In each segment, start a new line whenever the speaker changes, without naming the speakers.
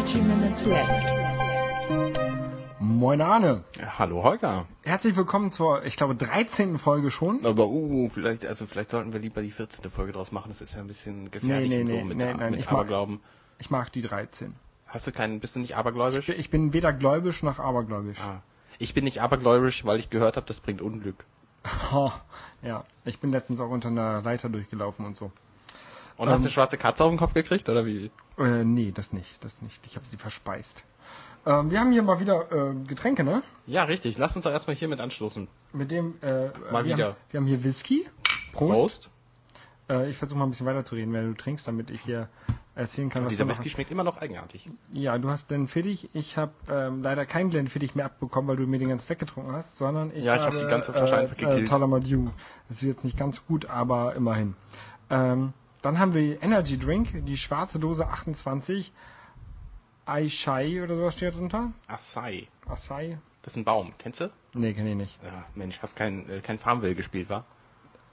Dirty Minutes Left.
Moin Arne.
Hallo Holger.
Herzlich willkommen zur, ich glaube, 13. Folge schon.
Aber uh, vielleicht, also vielleicht sollten wir lieber die 14. Folge draus machen. Das ist ja ein bisschen gefährlich
Nee, nee,
und so
nee,
mit,
nee, nein,
mit
ich mag-
Aberglauben.
Ich mag die 13.
Hast du keinen, bist du nicht abergläubisch?
Ich bin weder gläubisch noch abergläubisch.
ah. Ich bin nicht abergläubisch, weil ich gehört habe, das bringt Unglück.
Ja, ich bin letztens auch unter einer Leiter durchgelaufen und so.
Und hast
Ähm.
du eine schwarze Katze auf den Kopf gekriegt, oder wie?
Äh, nee, das nicht, das nicht. Ich habe sie verspeist. Ähm, wir haben hier mal wieder äh, Getränke, ne?
Ja, richtig. Lass uns doch erstmal hier mit anstoßen.
Mit dem, äh,
Mal
wir
wieder.
Haben, wir haben hier Whisky. Prost.
Prost.
Äh, ich versuche mal ein bisschen weiterzureden, während du trinkst, damit ich hier erzählen kann, was
Dieser Whisky
machen.
schmeckt immer noch eigenartig.
Ja, du hast Glenfiddich. Ich habe ähm, leider kein Glenfiddich mehr abbekommen, weil du mir den ganz weggetrunken hast, sondern ich
Ja, ich hab
habe
die ganze Flasche einfach
äh,
gekillt.
Tullamore Dew. Das ist jetzt nicht ganz gut, aber immerhin. Ähm, dann haben wir Energy Drink, die schwarze Dose 28. Aishai oder sowas steht drunter.
Acai.
Acai?
Das ist ein Baum. Kennst du?
Nee, kenne ich nicht.
Ja, Mensch, hast kein, äh, kein Farmville gespielt, wa?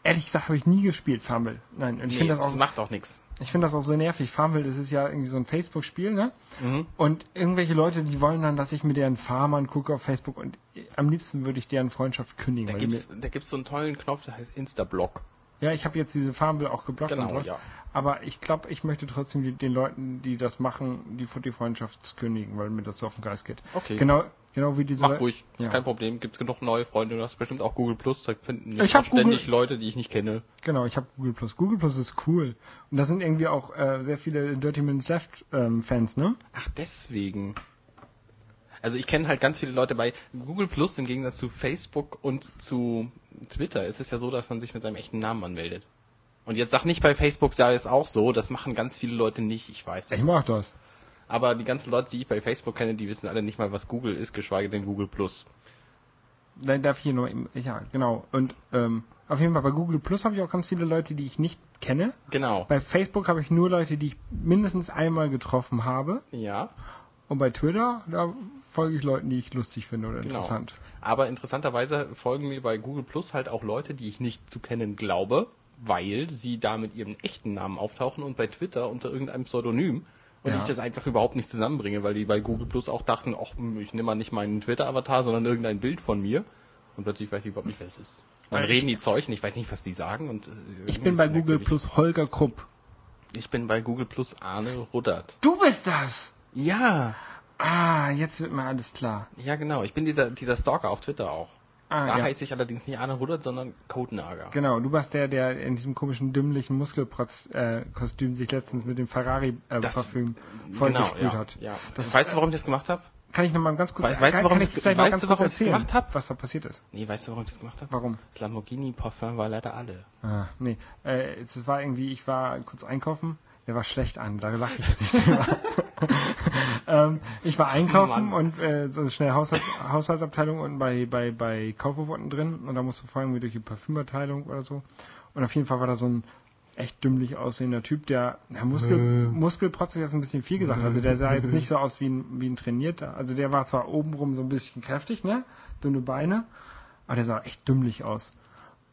Ehrlich gesagt habe ich nie gespielt, Farmville. Nein, und ich
Nee,
finde das,
das
auch,
macht auch nichts.
ich finde das auch so nervig. Farmville, das ist ja irgendwie so ein Facebook-Spiel, ne?
Mhm.
Und irgendwelche Leute, die wollen dann, dass ich mir deren Farm angucke auf Facebook und am liebsten würde ich deren Freundschaft kündigen.
Da da gibt's so einen tollen Knopf, der heißt Instablock.
Ja, ich habe jetzt diese Farmville auch geblockt
Genau,
und sowas.
ja.
Aber ich glaube, ich möchte trotzdem die, den Leuten, die das machen, die, die Freundschaft kündigen, weil mir das so auf den Geist geht.
Okay.
Genau, genau wie diese.
Mach ruhig,
Ja.
ist kein Problem. Gibt's genug neue Freunde. Du hast bestimmt auch Google Plus. Da finden
Ich hab
ständig
Google-
Leute, die ich nicht kenne.
Genau, ich habe Google Plus. Google Plus ist cool. Und da sind irgendwie auch äh, sehr viele Dirty Minutes Left ähm, Fans, ne?
Ach, deswegen. Also ich kenne halt ganz viele Leute bei Google Plus im Gegensatz zu Facebook und zu Twitter ist es ja so, dass man sich mit seinem echten Namen anmeldet. Und jetzt sag nicht bei Facebook sei es auch so, das machen ganz viele Leute nicht, ich weiß
Ich
es.
mag das.
Aber die ganzen Leute, die ich bei Facebook kenne, die wissen alle nicht mal, was Google ist, geschweige denn Google Plus.
Dann darf ich hier nur, ja, genau. Und ähm, auf jeden Fall bei Google Plus habe ich auch ganz viele Leute, die ich nicht kenne.
Genau.
Bei Facebook habe ich nur Leute, die ich mindestens einmal getroffen habe.
Ja.
Und bei Twitter, da folge ich Leuten, die ich lustig finde oder
Genau.
interessant.
Aber interessanterweise folgen mir bei Google Plus halt auch Leute, die ich nicht zu kennen glaube, weil sie da mit ihrem echten Namen auftauchen und bei Twitter unter irgendeinem Pseudonym. Und
Ja.
ich das einfach überhaupt nicht zusammenbringe, weil die bei Google Plus auch dachten, ach, ich nehme mal nicht meinen Twitter-Avatar, sondern irgendein Bild von mir. Und plötzlich weiß ich überhaupt nicht, wer es ist. Dann
Weil
reden die Zeug und ich weiß nicht, was die sagen. Und, äh,
Ich bin bei Google. Plus Holger Krupp.
Ich bin bei Google Plus Arne Ruddert.
Du bist das!
Ja,
Ah, jetzt wird mir alles klar.
ja genau. Ich bin dieser, dieser Stalker auf Twitter auch.
Ah,
Da
ja.
heiße ich allerdings nicht Arne Ruddert, sondern Codenager.
Genau, du warst der, der in diesem komischen dümmlichen Muskelprotz-Kostüm sich letztens mit dem Ferrari-Parfüm vollgesprüht
genau, ja,
hat.
Ja.
Das-
weißt du, warum ich das gemacht habe?
Kann ich noch mal ganz kurz
Weißt- weißt du, warum ich das-
vielleicht
weißt du, warum ich das
erzählen,
gemacht hab?
was da passiert ist?
Nee, weißt du, warum ich das gemacht habe?
Warum?
Das Lamborghini Parfum war leider alle.
Ah, nee, äh, es war irgendwie, ich war kurz einkaufen, der war schlecht an, da lache ich jetzt nicht drüber. ähm, ich war einkaufen
Mann.
und äh, so schnell Haushalt, Haushaltsabteilung und bei, bei, bei Kaufhof unten drin und da musste vorher irgendwie durch die Parfümabteilung oder so. Und auf jeden Fall war da so ein echt dümmlich aussehender Typ, der ja, Muskel, Muskelprotz ist jetzt ein bisschen viel gesagt. Also der sah jetzt nicht so aus wie ein, wie ein trainierter. Also der war zwar obenrum so ein bisschen kräftig, ne? Dünne Beine, aber der sah echt dümmlich aus.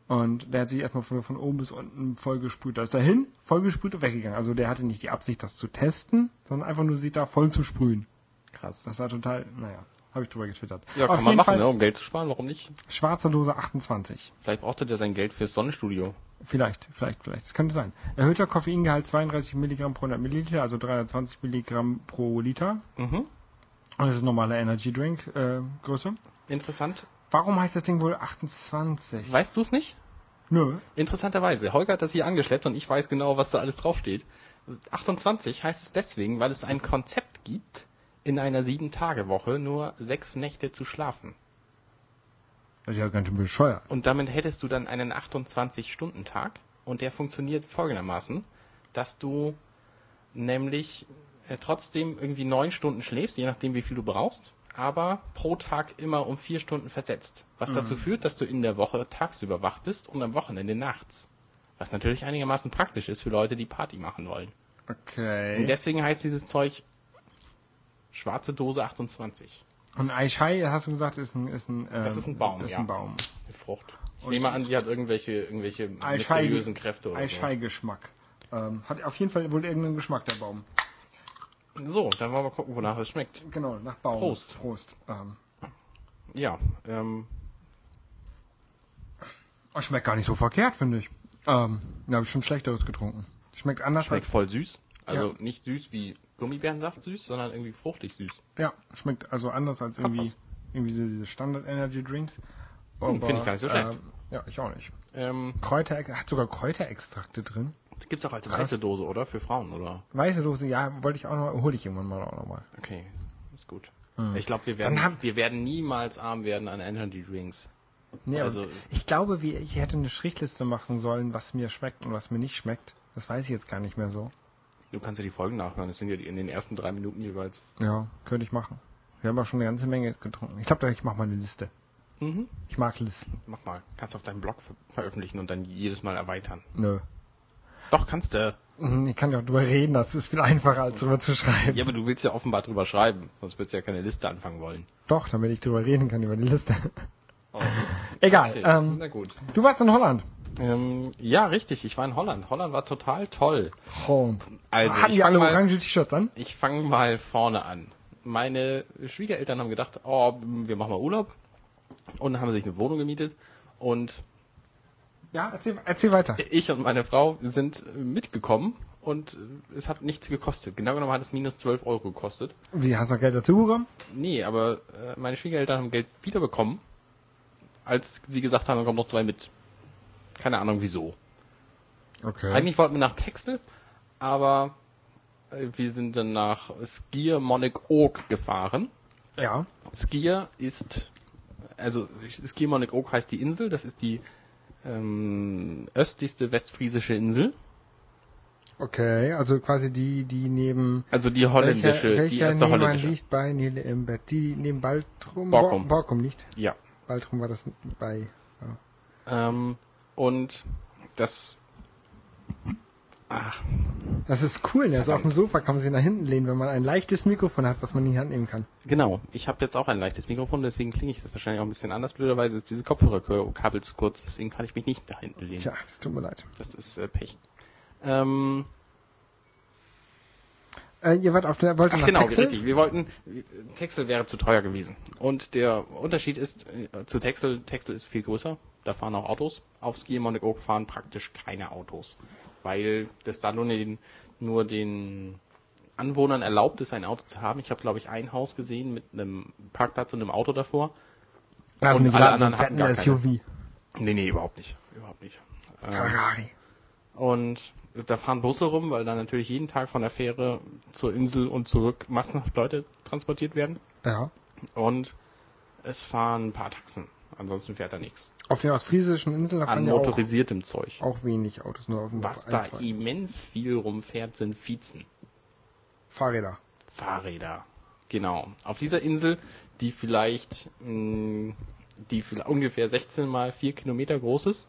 Und der hat sich erstmal von, von oben bis unten vollgesprüht. Da ist er hin, vollgesprüht und weggegangen. Also der hatte nicht die Absicht, das zu testen, sondern einfach nur sich da voll zu sprühen.
Krass.
Das war total, naja, habe ich drüber getwittert.
Ja,
Auf
kann man machen,
Fall
ne, um Geld zu sparen, warum nicht?
Schwarze Dose 28.
Vielleicht brauchte der sein Geld fürs Sonnenstudio.
Vielleicht, vielleicht, vielleicht. Das könnte sein. Erhöhter Koffeingehalt 32 Milligramm pro 100 Milliliter, also 320 Milligramm pro Liter.
Mhm.
Und das ist normale Energy Drink äh, Größe.
Interessant.
Warum heißt das Ding wohl 28?
Weißt du es nicht?
Nö.
Interessanterweise. Holger hat das hier angeschleppt und ich weiß genau, was da alles draufsteht. 28 heißt es deswegen, weil es ein Konzept gibt, in einer Sieben-Tage-Woche nur sechs Nächte zu schlafen.
Das ist ja ganz schön bescheuert.
Und damit hättest du dann einen 28-Stunden-Tag und der funktioniert folgendermaßen, dass du nämlich äh, trotzdem irgendwie neun Stunden schläfst, je nachdem wie viel du brauchst, aber pro Tag immer um vier Stunden versetzt. Was dazu führt, dass du in der Woche tagsüber wach bist und am Wochenende nachts. Was natürlich einigermaßen praktisch ist für Leute, die Party machen wollen. Und
Okay.
deswegen heißt dieses Zeug schwarze Dose 28.
Und Aishai, hast du gesagt, ist ein, ist ein, ähm,
Das ist ein Baum,
ist
ja.
ein Baum.
Eine Frucht. Ich
Und-
nehme an, die hat irgendwelche, irgendwelche
Aishai-
mysteriösen Kräfte oder so.
Aishai-Geschmack. Ähm, hat auf jeden Fall wohl irgendeinen Geschmack, der Baum.
So, dann wollen wir gucken, wonach es schmeckt.
Genau, nach Baum.
Prost.
Prost. Ähm,
Ja, ähm,
oh, schmeckt gar nicht so verkehrt, finde ich. Ähm, da habe ich schon schlechteres getrunken. Schmeckt anders
schmeckt voll süß. Also
Ja.
nicht süß wie Gummibärensaft süß, sondern irgendwie fruchtig süß.
als, ja, schmeckt also anders als
Hat
irgendwie,
was.
irgendwie diese, diese Standard Energy Drinks.
Hm, finde ich gar nicht so schlecht.
Ähm, ja, ich auch nicht.
Ähm,
Kräuter, hat sogar Kräuterextrakte drin.
Gibt's auch als
Krass.
weiße Dose, oder? Für Frauen, oder?
Weiße Dose, ja, wollte ich auch noch, hole ich irgendwann mal auch noch mal.
Okay, ist gut.
Hm.
Ich glaube, wir werden,
haben-
wir werden niemals arm werden an Energy Drinks.
Nee,
Also-
ich glaube, wie, ich hätte eine Strichliste machen sollen, was mir schmeckt und was mir nicht schmeckt. Das weiß ich jetzt gar nicht mehr so.
Du kannst ja die Folgen nachhören. Das sind ja die in den ersten drei Minuten jeweils.
Ja, könnte ich machen. Wir haben auch schon eine ganze Menge getrunken. Ich glaube, ich mache mal eine Liste.
Mhm.
Ich mag Listen.
Mach mal. Kannst auf deinem Blog ver veröffentlichen und dann jedes Mal erweitern.
Nö.
Doch, kannst du.
Mhm, Ich kann ja auch drüber reden, das ist viel einfacher, als drüber zu schreiben.
Ja, aber du willst ja offenbar drüber schreiben. Sonst würdest du ja keine Liste anfangen wollen.
Doch, damit ich drüber reden kann über die Liste. Egal.
Okay,
Ähm,
na gut.
du warst in Holland.
Ähm, ja, richtig. Ich war in Holland. Holland war total toll.
Holland.
Also,
Hatten
ich
die alle
mal-
orange T-Shirts an?
Ich fange mal vorne an. Meine Schwiegereltern haben gedacht, oh, wir machen mal Urlaub. Und haben sich eine Wohnung gemietet. Und
Ja, erzähl, erzähl weiter.
ich und meine Frau sind äh, mitgekommen. Und äh, es hat nichts gekostet. Genau genommen hat es minus 12 Euro gekostet.
Wie, hast du noch Geld dazu bekommen?
Nee, aber äh, meine Schwiegereltern haben Geld wiederbekommen, als sie gesagt haben, da kommen noch zwei mit. Keine Ahnung wieso.
Okay.
Eigentlich wollten wir nach Texel, aber wir sind dann nach Skier Monik Oak gefahren.
ja.
Skier ist, also Skier Monik Oak heißt die Insel, das ist die ähm, östlichste westfriesische Insel.
Okay, also quasi die, die neben
Also die holländische,
welcher,
die
welcher
erste
nebenan
holländische.
liegt bei Nele im Bett? Die neben Baltrum?
Borkum.
Bo- Borkum nicht.
Ja.
Baltrum war das bei.
Ähm, und das Ach,
Das ist cool, ne? Also auf dem Sofa kann man sich nach hinten lehnen, wenn man ein leichtes Mikrofon hat, was man in die Hand nehmen kann.
Genau, ich habe jetzt auch ein leichtes Mikrofon, deswegen klinge ich jetzt wahrscheinlich auch ein bisschen anders. Blöderweise ist diese Kopfhörerkabel zu kurz, deswegen kann ich mich nicht da hinten lehnen.
Tja, das tut mir leid.
Das ist äh, Pech. Ähm,
Äh, ihr wart auf der, wollt ihr
ach
nach
genau,
Texel?
richtig. Wir wollten, Texel wäre zu teuer gewesen. Und der Unterschied ist äh, zu Texel, Texel ist viel größer, da fahren auch Autos. Auf Ski Monik Oak fahren praktisch keine Autos, weil das da nur den, nur den Anwohnern erlaubt ist, ein Auto zu haben. Ich habe, glaube ich, ein Haus gesehen mit einem Parkplatz und einem Auto davor.
Also
Und alle anderen hatten gar keine.
SUV.
Nee, nee, überhaupt nicht. Überhaupt nicht. Ähm,
Ferrari.
und da fahren Busse rum, weil da natürlich jeden Tag von der Fähre zur Insel und zurück massenhaft Leute transportiert werden.
Ja.
Und es fahren ein paar Taxen. Ansonsten fährt da nichts.
Auf den ostfriesischen Inseln
An
ja auch,
motorisiertem Zeug.
auch wenig Autos, nur auf dem
Was da
zwei.
immens viel rumfährt, sind Vizen.
Fahrräder.
Fahrräder. Genau. Auf dieser Insel, die vielleicht, mh, die vielleicht ungefähr 16 mal 4 Kilometer groß ist,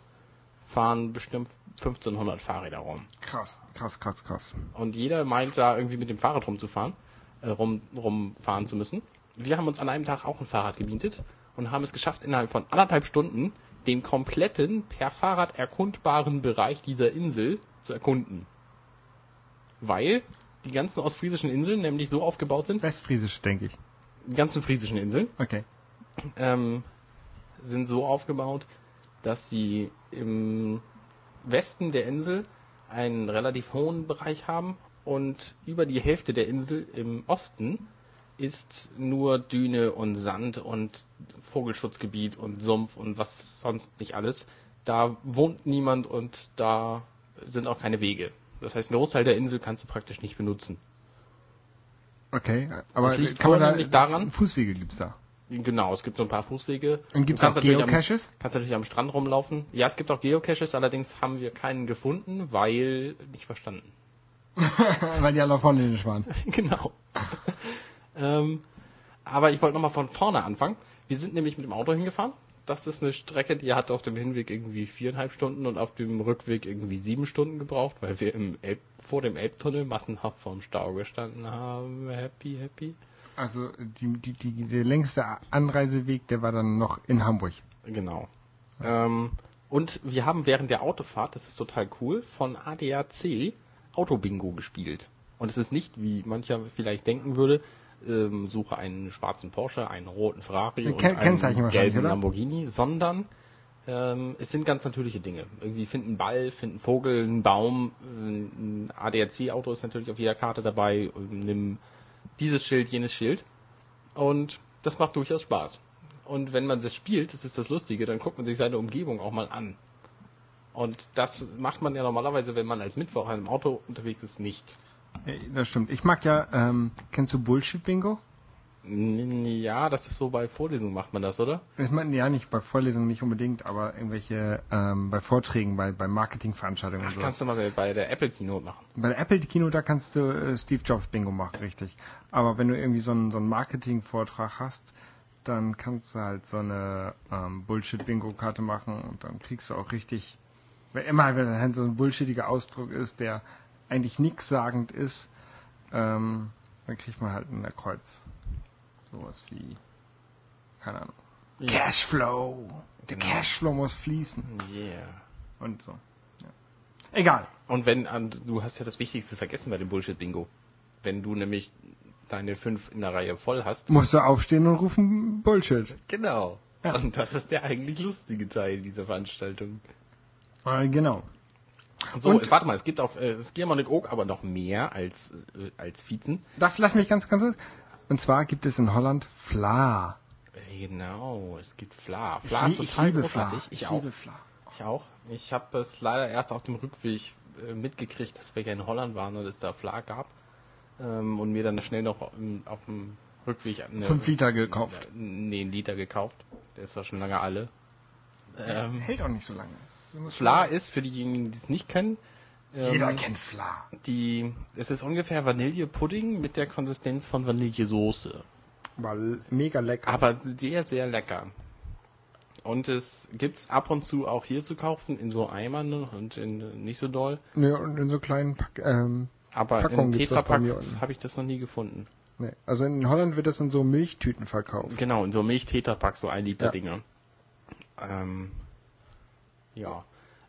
fahren bestimmt 1500 Fahrräder rum.
Krass, krass, krass, krass.
Und jeder meint da irgendwie mit dem Fahrrad rumzufahren, äh, rum, rumfahren zu müssen. Wir haben uns an einem Tag auch ein Fahrrad gemietet und haben es geschafft, innerhalb von anderthalb Stunden den kompletten per Fahrrad erkundbaren Bereich dieser Insel zu erkunden. Weil die ganzen ostfriesischen Inseln nämlich so aufgebaut sind,
Westfriesisch, denke ich.
die ganzen friesischen Inseln,
Okay.
ähm, sind so aufgebaut, dass sie im Westen der Insel einen relativ hohen Bereich haben und über die Hälfte der Insel im Osten ist nur Düne und Sand und Vogelschutzgebiet und Sumpf und was sonst nicht alles. Da wohnt niemand und da sind auch keine Wege. Das heißt, ein Großteil der Insel kannst du praktisch nicht benutzen.
Okay, aber
Das liegt
kann man da,
vornehmlich daran-
Fußwege gibt's da.
Genau, es gibt so ein paar Fußwege.
Und gibt's
Du
auch
natürlich am-
Geocaches?
Kannst natürlich am Strand rumlaufen. Ja, es gibt auch Geocaches, allerdings haben wir keinen gefunden, weil nicht verstanden.
Weil die alle auf Holländisch waren.
genau. Ähm, aber ich wollte nochmal von vorne anfangen. Wir sind nämlich mit dem Auto hingefahren. Das ist eine Strecke, die hat auf dem Hinweg irgendwie viereinhalb Stunden und auf dem Rückweg irgendwie sieben Stunden gebraucht, weil wir im Elb, vor dem Elbtunnel massenhaft vorm Stau gestanden haben. Happy, happy.
Also die, die, die, der längste Anreiseweg, der war dann noch in Hamburg.
Genau. Ähm, und wir haben während der Autofahrt, das ist total cool, von ADAC Autobingo gespielt. Und es ist nicht, wie mancher vielleicht denken würde, ähm, suche einen schwarzen Porsche, einen roten Ferrari und
Ken- Kennzeichen
einen gelben
oder?
Lamborghini, sondern ähm, es sind ganz natürliche Dinge. Irgendwie finden einen Ball, finden einen Vogel, einen Baum, äh, ein ADAC-Auto ist natürlich auf jeder Karte dabei, und nimm dieses Schild, jenes Schild. Und das macht durchaus Spaß. Und wenn man das spielt, das ist das Lustige, dann guckt man sich seine Umgebung auch mal an. Und das macht man ja normalerweise, wenn man als Mitfahrer im Auto unterwegs ist, nicht.
Äh, Das stimmt. Ich mag ja, ähm, kennst du Bullshit-Bingo?
Ja, das ist so bei Vorlesungen macht man das, oder?
Ich meine, ja, nicht bei Vorlesungen nicht unbedingt, aber irgendwelche, ähm, bei Vorträgen, bei, bei Marketingveranstaltungen und so.
Kannst du mal bei der Apple Keynote machen.
Bei der Apple Kino, da kannst du äh, Steve Jobs Bingo machen, richtig. Aber wenn du irgendwie so einen, so einen Marketing-Vortrag hast, dann kannst du halt so eine ähm, Bullshit-Bingo-Karte machen und dann kriegst du auch richtig, weil immer wenn halt so ein bullshittiger Ausdruck ist, der eigentlich nichtssagend ist, ähm, dann kriegt man halt ein Kreuz. Sowas wie, keine Ahnung. Cashflow. Der
Genau.
Cashflow muss fließen.
Yeah.
Und so. Ja. Egal.
Und wenn, und du hast ja das Wichtigste vergessen bei dem Bullshit-Bingo. Wenn du nämlich deine fünf in der Reihe voll hast.
Musst du aufstehen und rufen Bullshit.
Genau.
Ja.
Und das ist der eigentlich lustige Teil dieser Veranstaltung.
Äh, genau.
So,
Und-
warte mal, es gibt auf äh, Skiermonic Oak aber noch mehr als, äh, als Vizen.
Darf, lass mich ganz, ganz. Und zwar gibt es in Holland Fla.
Äh, Genau, es gibt Fla. Fla ist
ich
total
liebe
großartig.
Fla.
Ich, auch.
liebe Fla.
Ich auch. Ich habe es leider erst auf dem Rückweg äh, mitgekriegt, dass wir ja in Holland waren und es da Fla gab. Ähm, und mir dann schnell noch ähm, auf dem Rückweg eine,
Fünf Liter gekauft.
Nee, einen Liter gekauft. Der ist ja schon lange alle. Ähm,
Hält auch nicht so lange. Muss
Fla ist, für diejenigen, die es nicht kennen, ähm,
Jeder kennt Fla.
die, es ist ungefähr Vanillepudding mit der Konsistenz von Vanillesoße.
War mega lecker.
Aber sehr, sehr lecker. Und es gibt's ab und zu auch hier zu kaufen, in so Eimern und in nicht so doll.
ja, und in so kleinen Pack, ähm,
Aber
Packung
in
gibt's das bei mir
Tetrapacks habe ich das noch nie gefunden.
nee. Also in Holland wird das in so Milchtüten verkauft.
Genau, in so Milch-Tetrapacks, so ein Liter
Ja.
Dinger. Ähm, ja.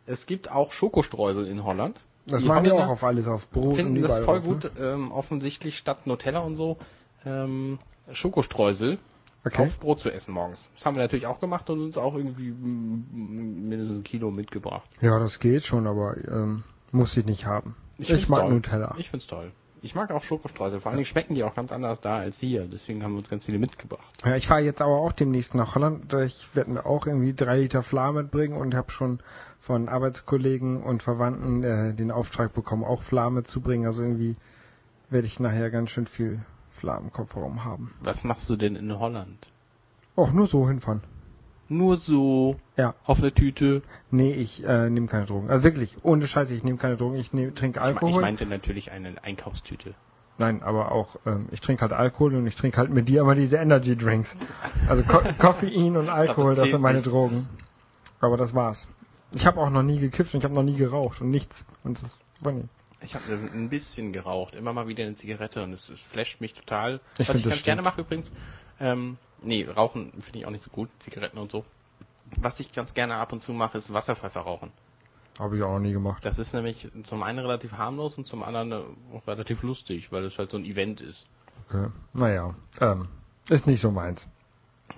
Es gibt auch Schokostreusel in Holland.
Das
Die
machen wir auch auf alles, auf Brot
finden
und
das voll
drauf,
gut. Ähm, offensichtlich statt Nutella und so ähm, Schokostreusel
Okay.
auf Brot zu essen morgens. Das haben wir natürlich auch gemacht und uns auch irgendwie mm, mindestens ein Kilo mitgebracht.
Ne? Ja, das geht schon, aber ähm, muss ich nicht haben. Ich,
find's
mag
toll.
Nutella.
Ich find's toll. Ich mag auch Schokostreusel. Vor allen Dingen schmecken die auch ganz anders da als hier. Deswegen haben wir uns ganz viele mitgebracht.
Ja, ich fahre jetzt aber auch demnächst nach Holland. Ich werde mir auch irgendwie drei Liter Fla mitbringen und habe schon von Arbeitskollegen und Verwandten äh, den Auftrag bekommen, auch Fla mitzubringen. Also irgendwie werde ich nachher ganz schön viel Fla im Kofferraum haben.
Was machst du denn in Holland?
Auch nur so hinfahren.
Nur so
Ja.
auf eine Tüte.
Nee, ich äh, nehme keine Drogen. Also wirklich, ohne Scheiße, ich nehme keine Drogen. Ich nehm, trinke
Ich,
Alkohol.
ich meinte natürlich eine Einkaufstüte.
Nein, aber auch, ähm, ich trinke halt Alkohol und ich trinke halt mit dir immer diese Energy Drinks. Also Ko Koffein und Alkohol, das
zählt
sind meine
nicht.
Drogen. Aber das war's. Ich habe auch noch nie gekifft und ich habe noch nie geraucht und nichts. Und das war nie.
Ich habe ein bisschen geraucht, immer mal wieder eine Zigarette und es, es flasht mich total.
Ich
Was ich
das
ganz gerne
stimmt.
mache übrigens, ähm, nee, Rauchen finde ich auch nicht so gut, Zigaretten und so. Was ich ganz gerne ab und zu mache, ist Wasserpfeife rauchen.
Habe ich auch noch nie gemacht.
Das ist nämlich zum einen relativ harmlos und zum anderen äh, auch relativ lustig, weil es halt so ein Event ist.
Okay. Naja, ähm, ist nicht so meins.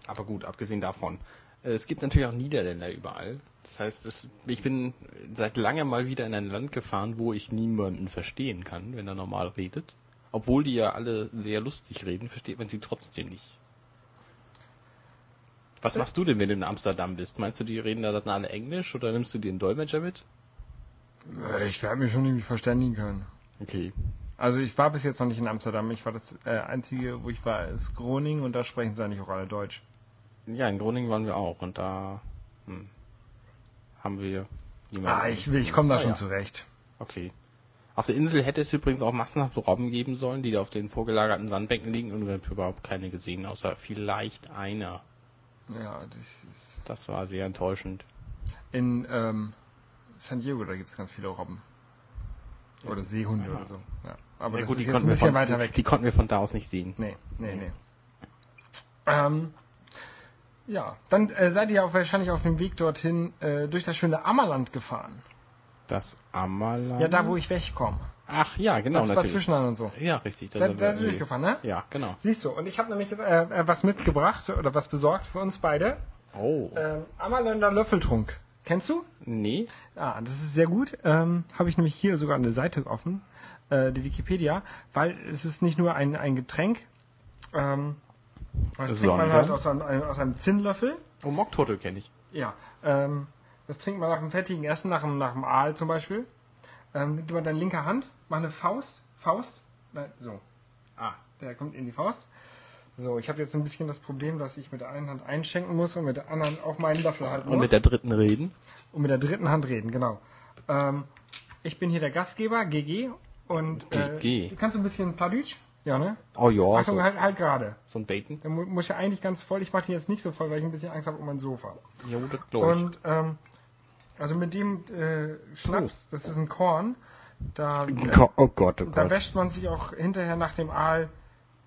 Aber gut, abgesehen davon. äh, Es gibt natürlich auch Niederländer überall. Das heißt, es, ich bin seit langem mal wieder in ein Land gefahren, wo ich niemanden verstehen kann, wenn er normal redet. Obwohl die ja alle sehr lustig reden, versteht man sie trotzdem nicht. Was machst du denn, wenn du in Amsterdam bist? Meinst du, die reden da dann alle Englisch oder nimmst du dir einen Dolmetscher mit?
Äh, Ich werde mich schon irgendwie verständigen können.
Okay.
Also ich war bis jetzt noch nicht in Amsterdam. Ich war das äh, einzige, wo ich war, ist Groningen und da sprechen sie eigentlich auch alle Deutsch.
Ja, in Groningen waren wir auch und da hm, haben wir niemanden.
Ah, ich, ich komme da
Ah,
schon
ja.
zurecht.
Okay. Auf der Insel hätte es übrigens auch massenhaft Robben geben sollen, die da auf den vorgelagerten Sandbänken liegen und wir haben überhaupt keine gesehen, außer vielleicht einer.
Ja, das ist
Das war sehr enttäuschend.
In ähm, San Diego, da gibt es ganz viele Robben. Oder Seehunde
Ja.
oder so. Ja. Aber
ja,
das
gut,
ist
die konnten,
ein
wir von,
weiter weg.
die konnten wir von da aus nicht sehen.
Nee, nee, nee. Ähm, ja, dann äh, seid ihr auch wahrscheinlich auf dem Weg dorthin äh, durch das schöne Ammerland gefahren.
Das Ammerland?
Ja, da wo ich wegkomme.
Ach ja, genau,
das war
natürlich.
Zwischenland und so.
Ja, richtig. das
ihr
irgendwie-
durchgefahren, ne?
Ja, genau.
Siehst du, und ich habe nämlich äh, äh, was mitgebracht oder was besorgt für uns beide.
Oh.
Ähm, Ammerländer Löffeltrunk. Kennst du?
Nee.
Ah, das ist sehr gut. Ähm, habe ich nämlich hier sogar eine Seite offen, äh, die Wikipedia, weil es ist nicht nur ein, ein Getränk, ähm, das trinkt man
Sondern?
halt aus einem, aus einem Zinnlöffel.
Oh, Mockturtle kenne ich.
Ja, ähm, das trinkt man nach dem fettigen Essen, nach dem, nach dem Aal zum Beispiel. Ähm, gib mal deine linke Hand, mach eine Faust, Faust, nein, so. Ah, der kommt in die Faust. So, ich habe jetzt ein bisschen das Problem, dass ich mit der einen Hand einschenken muss und mit der anderen auch meinen Löffel halten
Und
muss.
mit der dritten reden.
und mit der dritten Hand reden, genau. Ähm, ich bin hier der Gastgeber, GG. Und äh,
GG.
kannst du ein bisschen Pladütsch? Ja, ne?
Oh ja,
Achtung,
so,
halt, halt gerade.
so ein.
Der mu muss ja eigentlich ganz voll. Ich mache den jetzt nicht so voll, weil ich ein bisschen Angst habe um mein Sofa.
Ja, das glaube ich.
Und ähm, also mit dem äh, Schnaps, das ist ein Korn, da, äh,
Ko- Oh Gott, oh
da
Gott.
wäscht man sich auch hinterher nach dem Aal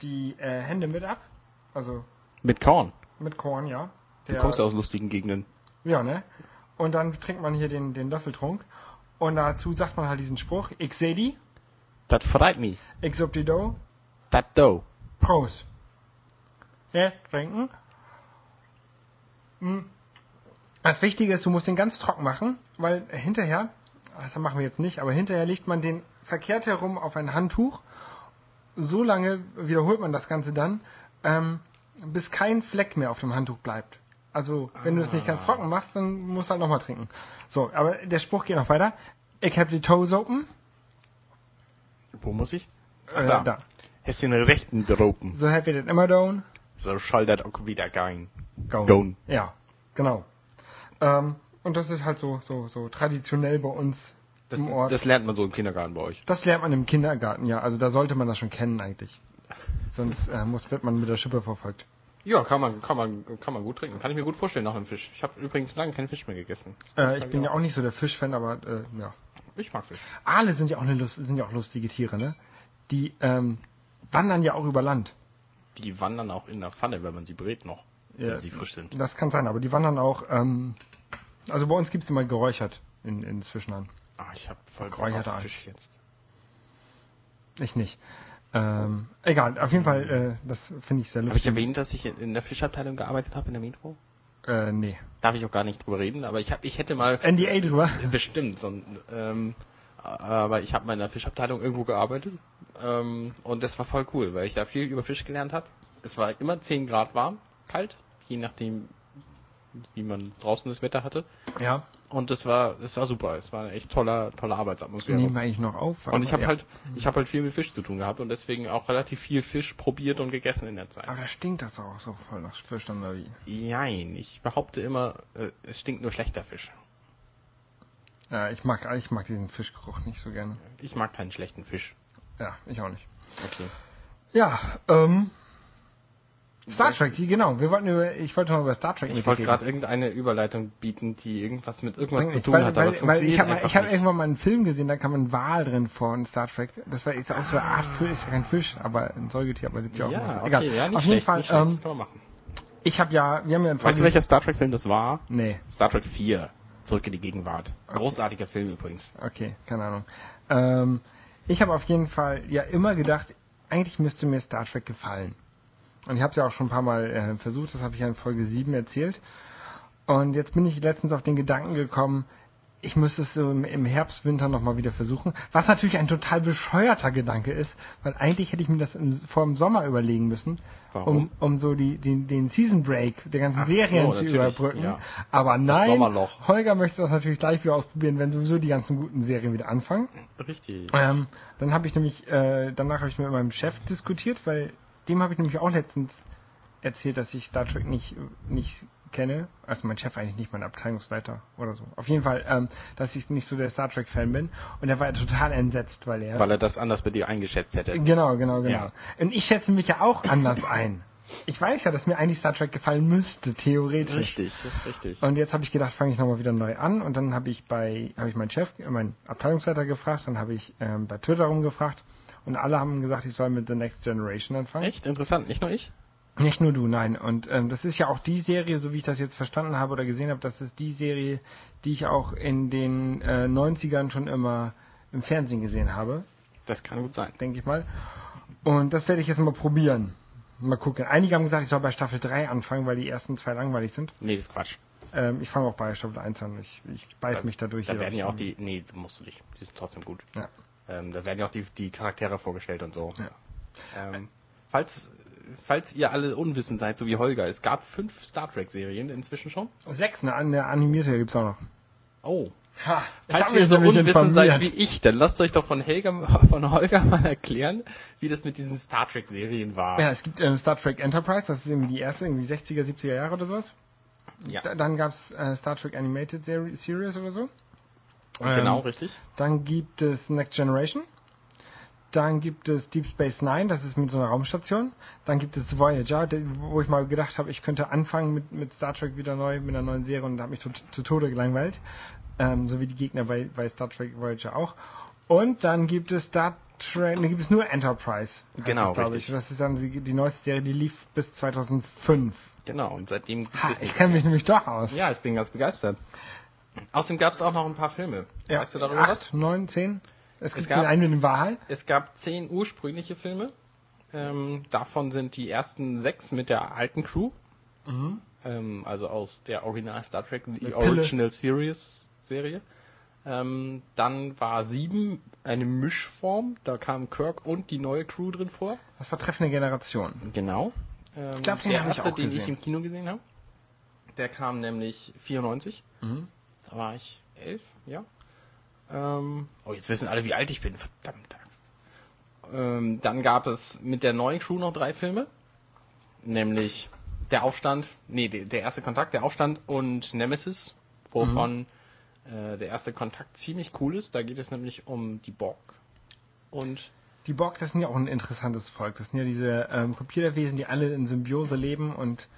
die äh, Hände mit ab. Also
Mit Korn.
mit Korn, ja.
Du
Der-
kommst ja aus lustigen Gegenden.
Ja, ne? Und dann trinkt man hier den, den Löffeltrunk. Und dazu sagt man halt diesen Spruch, ich seh die,
Das freut mich.
ich sub die do,
Das do.
Prost. Ja, trinken. Hm. Das Wichtige ist, du musst den ganz trocken machen, weil hinterher, das machen wir jetzt nicht, aber hinterher legt man den verkehrt herum auf ein Handtuch. So lange wiederholt man das Ganze dann, ähm, bis kein Fleck mehr auf dem Handtuch bleibt. Also, wenn du es nicht ganz trocken machst, dann musst du halt nochmal trinken. So, aber der Spruch geht noch weiter. Ich hab die Toes open.
Wo muss ich?
Äh,
da.
da.
Hast den rechten dropen.
So have it immer down.
So das auch wieder gehen.
Gone.
Gone.
Ja, genau. Ähm, und das ist halt so, so, so traditionell bei uns
Das,
im Ort.
das lernt man so im Kindergarten bei euch.
Das lernt man im Kindergarten, ja. Also da sollte man das schon kennen eigentlich. Sonst äh, muss, wird man mit der Schippe verfolgt.
Ja, kann man, kann man, kann man gut trinken. Kann ich mir gut vorstellen nach einem Fisch. Ich habe übrigens lange keinen Fisch mehr gegessen.
Äh, ich bin ja auch nicht so der Fischfan, aber äh, ja.
Ich mag Fisch.
Aale sind ja auch eine Lust, sind ja auch lustige Tiere, ne? Die ähm, wandern ja auch über Land.
Die wandern auch in der Pfanne, wenn man sie brät noch,
Ja.
wenn sie frisch sind.
Das kann sein, aber die wandern auch. Ähm, also bei uns gibt's die mal geräuchert in, in Zwischenland.
Ah, ich habe voll Bock
Geräucherter
auf. Fisch jetzt.
Ich nicht. Ähm, egal, auf jeden Fall, äh, das finde ich sehr
Habe ich
lustig.
erwähnt, dass ich in der Fischabteilung gearbeitet habe in der Metro?
Äh, nee.
Darf ich auch gar nicht drüber reden, aber ich hab, ich hätte mal
NDA drüber.
bestimmt so ein, ähm, aber ich habe mal in der Fischabteilung irgendwo gearbeitet ähm, und das war voll cool, weil ich da viel über Fisch gelernt habe. Es war immer 10 Grad warm, kalt, je nachdem, wie man draußen das Wetter hatte.
Ja.
Und das war, das war super. Es war eine echt toller, tolle Arbeitsatmosphäre.
Nehmen wir eigentlich noch auf.
Und ich habe
ja.
halt, ich habe halt viel mit Fisch zu tun gehabt und deswegen auch relativ viel Fisch probiert und gegessen in der Zeit.
Aber da stinkt das auch so voll nach Fisch dann oder wie?
Jein, ich behaupte immer, äh, es stinkt nur schlechter Fisch.
Ja, ich mag, ich mag diesen Fischgeruch nicht so gerne.
Ich mag keinen schlechten Fisch.
Ja, ich auch nicht.
Okay.
Ja, ähm. Star Trek, genau. Wir wollten über, ich wollte mal über Star Trek
Ich wollte gerade irgendeine Überleitung bieten, die irgendwas mit irgendwas
Bring
zu
ich,
tun
weil,
hat, aber es
weil, weil
funktioniert
ich habe ich hab irgendwann mal einen Film gesehen, da kam ein Wal drin vor in Star Trek. Das war ist auch so eine Art Fisch, ist ja kein Fisch, aber ein Säugetier, aber lebt ja auch
ja,
was.
okay,
Egal.
ja, nicht
Auf
schlecht,
jeden Fall,
nicht schlecht,
ähm,
das kann man machen.
ich habe ja, wir haben ja in
Weißt du, welcher Star Trek Film das war?
Nee,
Star Trek 4. Zurück in die Gegenwart. Großartiger Film übrigens.
okay, keine Ahnung. Ähm, ich habe auf jeden Fall ja immer gedacht, eigentlich müsste mir Star Trek gefallen. Und ich habe es ja auch schon ein paar Mal äh, versucht, das habe ich ja in Folge 7 erzählt. Und jetzt bin ich letztens auf den Gedanken gekommen, ich müsste es so im, im Herbst, Winter nochmal wieder versuchen. Was natürlich ein total bescheuerter Gedanke ist, weil eigentlich hätte ich mir das im, vor dem Sommer überlegen müssen,
Warum?
um, um so die, die, den Season Break der ganzen
Ach so,
Serien zu
natürlich,
überbrücken.
ja.
Aber nein. Holger möchte das natürlich gleich wieder ausprobieren, wenn sowieso die ganzen guten Serien wieder anfangen.
Richtig.
Ähm, dann habe ich nämlich, äh, danach habe ich mit meinem Chef diskutiert, weil dem habe ich nämlich auch letztens erzählt, dass ich Star Trek nicht, nicht kenne. Also mein Chef eigentlich nicht, mein Abteilungsleiter oder so. Auf jeden Fall, ähm, dass ich nicht so der Star Trek Fan bin. Und er war total entsetzt, weil er.
Weil er das anders bei dir eingeschätzt hätte.
Genau, genau, genau.
Ja.
Und ich schätze mich ja auch anders ein. Ich weiß ja, dass mir eigentlich Star Trek gefallen müsste, theoretisch.
Richtig, richtig.
Und jetzt habe ich gedacht, fange ich nochmal wieder neu an. Und dann habe ich bei, habe ich meinen Chef, äh, meinen Abteilungsleiter gefragt, dann habe ich ähm, bei Twitter rumgefragt und alle haben gesagt, ich soll mit The Next Generation anfangen.
Echt interessant, nicht nur ich?
Nicht nur du, nein. Und ähm, das ist ja auch die Serie, so wie ich das jetzt verstanden habe oder gesehen habe, das ist die Serie, die ich auch in den äh, 90ern schon immer im Fernsehen gesehen habe.
Das kann gut sein.
denke ich mal. Und das werde ich jetzt mal probieren. Mal gucken. Einige haben gesagt, ich soll bei Staffel 3 anfangen, weil die ersten zwei langweilig sind.
Nee, das ist Quatsch.
Ähm, ich fange auch bei Staffel 1 an. Ich, ich beiß
Da-
mich da durch.
Da werden ja auch die. Nee, musst du nicht. Die sind trotzdem gut.
Ja.
Ähm, da werden ja auch die, die Charaktere vorgestellt und so.
Ja.
Ähm, falls, falls ihr alle unwissend seid, so wie Holger, es gab fünf Star Trek-Serien inzwischen schon.
Sechs, ne? Eine animierte gibt's auch noch.
Oh.
Ha,
Falls ihr so unwissend seid wie ich, dann lasst euch doch von, Helga, von Holger mal erklären, wie das mit diesen Star Trek-Serien war.
Ja, es gibt äh, Star Trek Enterprise, das ist irgendwie die erste, irgendwie 60er, 70er Jahre oder sowas.
Ja,
Da, dann gab's äh, Star Trek Animated Seri- Series oder so.
Genau,
Ähm,
richtig.
Dann gibt es Next Generation. Dann gibt es Deep Space Nine, das ist mit so einer Raumstation. Dann gibt es Voyager, wo ich mal gedacht habe, ich könnte anfangen mit, mit Star Trek wieder neu, mit einer neuen Serie und habe mich zu, zu Tode gelangweilt. Ähm, so wie die Gegner bei, bei Star Trek Voyager auch. Und dann gibt es Star Trek, ne, gibt es nur Enterprise.
Genau,
glaub
richtig.
Ich. Das ist dann die, die neueste Serie, die lief bis 2005.
Genau, und seitdem gibt
Ha,
es
ich kenne mich nämlich doch aus.
Ja, ich bin ganz begeistert. Außerdem gab es auch noch ein paar Filme.
Ja.
Weißt du darüber
Acht,
was?
neun, zehn. Es gibt
gab-
den einen dem Wahl.
Es gab zehn ursprüngliche Filme. Ähm, davon sind die ersten sechs mit der alten Crew. Ähm, also aus der Original Star Trek
Mit
Original Series Serie. Ähm, dann war sieben eine Mischform. Da kam Kirk und die neue Crew drin vor.
Das war treffende Generation.
Genau. Ähm,
Ich glaub, den
der
hab ich
erste,
auch
den ich
gesehen.
im Kino gesehen habe. Der kam nämlich 94.
Mhm.
Da war ich elf, ja. Ähm, oh, jetzt wissen alle, wie alt ich bin. Verdammt Axt. Ähm, dann gab es mit der neuen Crew noch drei Filme. Nämlich Der Aufstand, nee, der, der erste Kontakt, der Aufstand und Nemesis, wovon äh, der erste Kontakt ziemlich cool ist. Da geht es nämlich um die Borg. Und
Die Borg, das sind ja auch ein interessantes Volk. Das sind ja diese ähm, Computerwesen, die alle in Symbiose leben und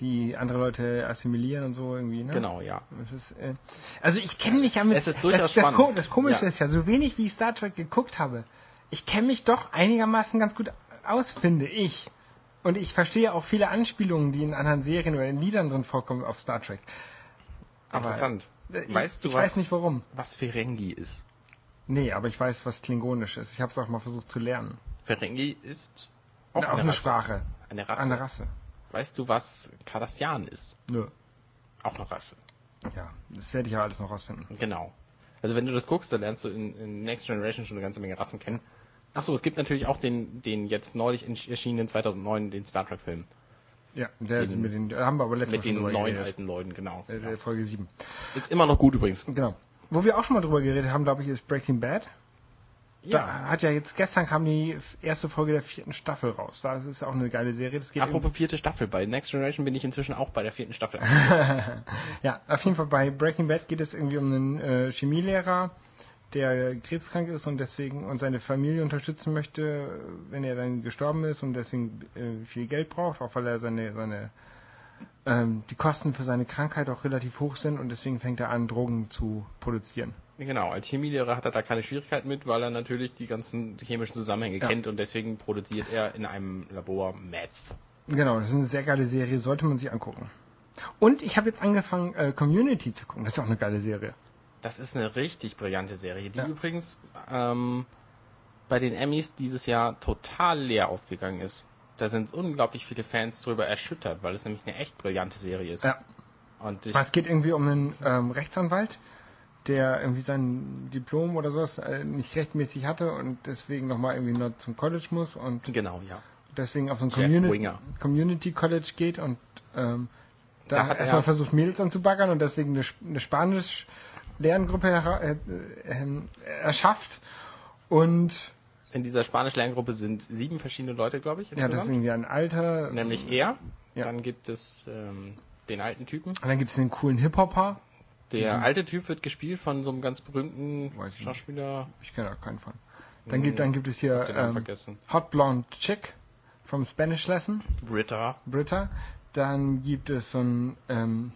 die andere Leute assimilieren und so irgendwie, ne?
genau, ja.
Ist, äh, also ich kenne mich ja mit.
Es ist durchaus
das, das,
spannend.
Das Komische
Ja.
ist ja, so wenig wie ich Star Trek geguckt habe, ich kenne mich doch einigermaßen ganz gut aus, finde ich. Und ich verstehe auch viele Anspielungen, die in anderen Serien oder in Liedern drin vorkommen auf Star Trek. Aber,
Interessant.
äh, ich,
Weißt du,
ich
was,
weiß nicht warum.
was Ferengi ist?
Nee, aber ich weiß, was Klingonisch ist. Ich habe es auch mal versucht zu lernen.
Ferengi ist
Auch, auch eine,
Rasse.
Sprache.
Eine Rasse.
Eine Rasse.
Weißt du, was Cardassian ist?
Nö.
Auch eine Rasse.
Ja, das werde ich ja alles noch rausfinden.
Genau. Also wenn du das guckst, dann lernst du in, in Next Generation schon eine ganze Menge Rassen kennen. Achso, es gibt natürlich auch den, den jetzt neulich erschienenen 2009, den Star Trek Film.
Ja, der
Den-
mit den, haben wir aber letztes Mal
Mit den neuen alten Leuten, genau.
Äh, der Folge 7.
Ist immer noch gut übrigens.
Genau. Wo wir auch schon mal drüber geredet haben, glaube ich, ist Breaking Bad. Da hat ja jetzt gestern kam die erste Folge der vierten Staffel raus. Das ist auch eine geile Serie. Das geht
Apropos vierte Staffel, bei Next Generation bin ich inzwischen auch bei der vierten Staffel.
Ja, auf jeden Fall bei Breaking Bad geht es irgendwie um einen äh, Chemielehrer, der krebskrank ist und deswegen und seine Familie unterstützen möchte, wenn er dann gestorben ist und deswegen äh, viel Geld braucht, auch weil er seine seine ähm, die Kosten für seine Krankheit auch relativ hoch sind und deswegen fängt er an, Drogen zu produzieren.
Genau, als Chemielehrer hat er da keine Schwierigkeiten mit, weil er natürlich die ganzen chemischen Zusammenhänge
Ja.
kennt und deswegen produziert er in einem Labor Meths.
Genau, das ist eine sehr geile Serie, sollte man sich angucken. Und ich habe jetzt angefangen, äh, Community zu gucken. Das ist auch eine geile Serie.
Das ist eine richtig brillante Serie, die
Ja.
übrigens ähm, bei den Emmys dieses Jahr total leer ausgegangen ist. Da sind unglaublich viele Fans drüber erschüttert, weil es nämlich eine echt brillante Serie ist.
Ja.
Und ich,
Es geht irgendwie um einen ähm, Rechtsanwalt, der irgendwie sein Diplom oder sowas äh, nicht rechtmäßig hatte und deswegen nochmal irgendwie noch zum College muss und
genau, ja.
deswegen auf so ein Community. Community College geht und ähm, da,
Da hat
erstmal
er-
versucht Mädels anzubaggern und deswegen eine, eine Spanisch Lerngruppe hera- äh, äh, erschafft und
In dieser Spanisch-Lerngruppe sind sieben verschiedene Leute, glaube ich.
ja, das ist irgendwie ein Alter.
Nämlich er.
Ja.
Dann gibt es ähm, den alten Typen.
Und dann gibt es den coolen Hip-Hopper.
Der
Mhm.
alte Typ wird gespielt von so einem ganz berühmten
Weiß ich nicht.
Schauspieler.
Ich kenne da keinen von. Dann gibt, dann gibt es hier ähm. Hot Blonde Chick from Spanish Lesson.
Britta.
Britta. Dann gibt es so ein, ähm,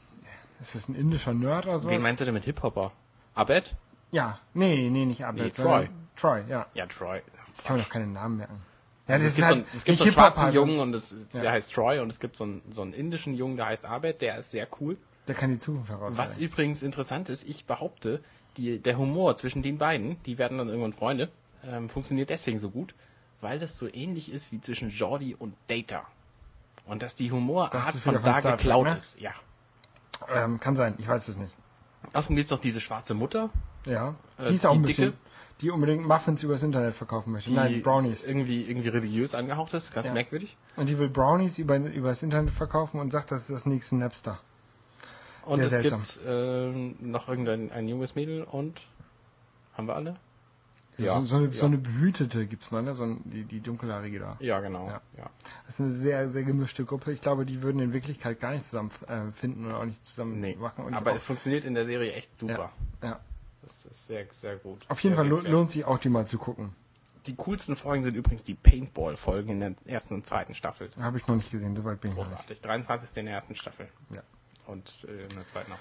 ist das ein indischer Nerd oder so?
Wen meinst du denn mit Hip-Hopper? Abed?
Ja, nee, nee, nicht Abed.
Nee, Troy.
Troy, ja.
Ja, Troy.
Ich kann mir doch keinen Namen merken. Ja,
Also es gibt,
ist
so,
halt
einen- es gibt so
nicht
einen schwarzen
also,
Jungen und es,
Ja.
der heißt Troy und es gibt so einen, so einen indischen Jungen, der heißt Abed, der ist sehr cool.
Der kann die Zukunft heraus.
Was übrigens interessant ist, ich behaupte, die, der Humor zwischen den beiden, die werden dann irgendwann Freunde, ähm, funktioniert deswegen so gut, weil das so ähnlich ist wie zwischen Jordi und Data. Und dass die Humorart
Das
von
von
da
Star
geklaut
ne?
ist. Ja.
Ähm, kann sein, ich weiß es nicht.
Außerdem gibt es noch diese schwarze Mutter,
Ja.
Äh,
Die ist auch
die
ein bisschen,
dicke?
die unbedingt Muffins übers Internet verkaufen möchte.
die
Nein, Brownies.
irgendwie irgendwie religiös angehaucht ist, ganz
Ja.
merkwürdig.
Und die will Brownies über, übers Internet verkaufen und sagt, das ist das nächste Napster.
Und
Sehr
es
seltsam.
gibt ähm, noch irgendein ein junges Mädel und haben wir alle?
so, so, eine,
ja.
so eine behütete gibt's noch, ne? So ein, die, die dunkelhaarige da.
ja, genau.
Ja.
Ja.
Das ist eine sehr, sehr gemischte Gruppe. Ich glaube, die würden in Wirklichkeit gar nicht zusammen äh, finden oder auch nicht zusammen
Nee,
machen.
Aber
auch,
es funktioniert in der Serie echt super.
ja.
Das ist sehr, sehr gut.
Auf jeden
sehr
Fall
sehenswert.
lohnt sich auch, die mal zu gucken.
Die coolsten Folgen sind übrigens die Paintball-Folgen in der ersten und zweiten Staffel.
Habe ich noch nicht gesehen, soweit bin ich.
Großartig. 23. in der ersten Staffel.
Ja.
Und äh, in der zweiten auch.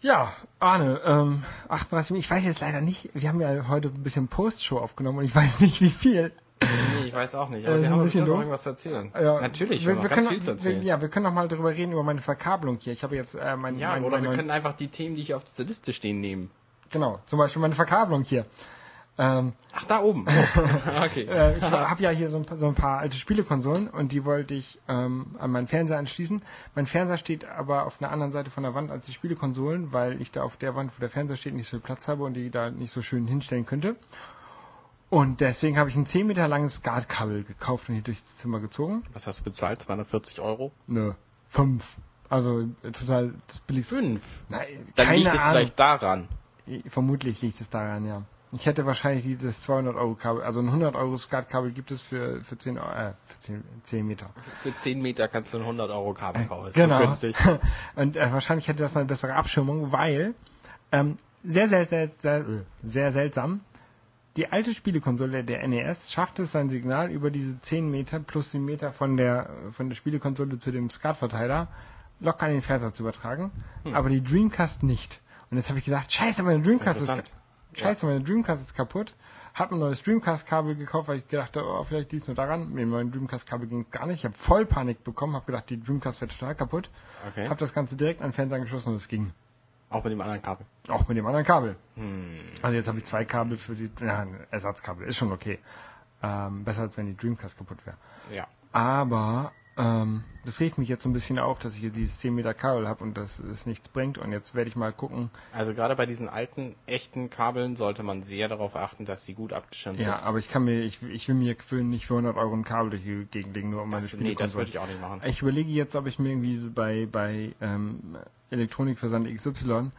Ja, Arne, ähm, 38, ich weiß jetzt leider nicht, wir haben ja heute ein bisschen Postshow aufgenommen und ich weiß nicht wie viel.
Nee, ich weiß auch nicht.
Äh,
Aber
ist
wir
ein
haben
bisschen
bestimmt noch irgendwas zu erzählen.
Ja,
Natürlich, wir,
wir,
haben
wir
noch ganz
können,
viel zu
wir,
erzählen.
ja, wir können noch mal darüber reden, über meine Verkabelung hier. Ich habe jetzt äh, mein,
Ja,
mein,
oder
mein,
wir
mein,
können einfach die Themen, die hier auf dieser Liste stehen, nehmen.
Genau, zum Beispiel meine Verkabelung hier. Ähm,
Ach, da oben. Oh. okay.
äh, ich habe ja hier so ein, paar, so ein paar alte Spielekonsolen und die wollte ich ähm, an meinen Fernseher anschließen. Mein Fernseher steht aber auf einer anderen Seite von der Wand als die Spielekonsolen, weil ich da auf der Wand, wo der Fernseher steht, nicht so viel Platz habe und die da nicht so schön hinstellen könnte. Und deswegen habe ich ein 10 Meter langes SCART-Kabel gekauft und hier durchs Zimmer gezogen.
Was hast du bezahlt? 240 Euro?
Nö, fünf. Also äh, total das billigste.
Fünf.
Nein,
Dann
keine
liegt es
Ahnung.
vielleicht daran.
Vermutlich liegt es daran, ja. Ich hätte wahrscheinlich dieses 200 Euro Kabel, also ein 100 Euro SCART-Kabel gibt es für, für 10, Euro, äh, für 10, 10 Meter.
Für 10 Meter kannst du ein 100 Euro Kabel kaufen. Ist
genau.
So günstig.
Und äh, wahrscheinlich hätte das eine bessere Abschirmung, weil ähm, sehr, sehr, sehr, sehr, sehr seltsam. Die alte Spielekonsole der NES schafft es, sein Signal über diese 10 Meter plus 10 Meter von der, von der Spielekonsole zu dem SCART-Verteiler locker an den Fernseher zu übertragen,
Hm.
aber die Dreamcast nicht. Und jetzt habe ich gesagt, scheiße, meine Dreamcast ist, Scheiße, meine Dreamcast ist kaputt. Hab ein neues Dreamcast-Kabel gekauft, weil ich gedacht habe, oh, vielleicht liegt es nur daran. Mit dem neuen Dreamcast-Kabel ging es gar nicht. Ich habe voll Panik bekommen, habe gedacht, die Dreamcast wäre total kaputt.
Okay.
Hab das Ganze direkt an den Fernseher angeschlossen und es ging.
Auch mit dem anderen Kabel.
Auch mit dem anderen Kabel.
Hm.
Also jetzt habe ich zwei Kabel für die, ja, Ersatzkabel, ist schon okay. Ähm, besser als wenn die Dreamcast kaputt wäre.
Ja.
Aber ähm, das regt mich jetzt so ein bisschen auf, dass ich hier dieses 10 Meter Kabel habe und dass es nichts bringt. Und jetzt werde ich mal gucken.
Also gerade bei diesen alten, echten Kabeln sollte man sehr darauf achten, dass sie gut abgeschirmt
Ja,
sind.
aber ich kann mir, ich, ich will mir für, nicht für 100 Euro ein Kabel durch die Gegend legen, nur um meine
Das, nee, das würde ich auch nicht machen.
Ich überlege jetzt, ob ich mir irgendwie bei, bei ähm, Elektronikversand XY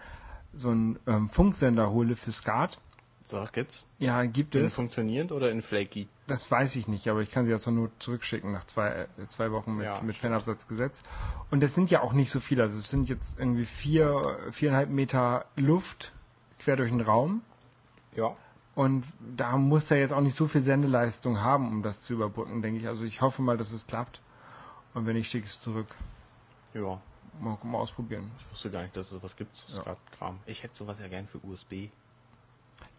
so einen ähm, Funksender hole für SCART.
So, was gibt's?
Ja, gibt
In
es.
funktionierend oder in flaky?
Das weiß ich nicht, aber ich kann sie zur Not zurückschicken nach zwei, äh, zwei Wochen mit,
Ja,
mit. Fernabsatzgesetz. Und das sind ja auch nicht so viele. Also es sind jetzt irgendwie vier, viereinhalb Meter Luft quer durch den Raum.
Ja.
Und da muss er jetzt auch nicht so viel Sendeleistung haben, um das zu überbrücken, denke ich. Also ich hoffe mal, dass es klappt. Und wenn nicht, schicke ich es zurück.
Ja.
Mal, mal ausprobieren.
Ich wusste gar nicht, dass es sowas gibt. Ist
Ja.
Kram. Ich hätte sowas ja gern für USB.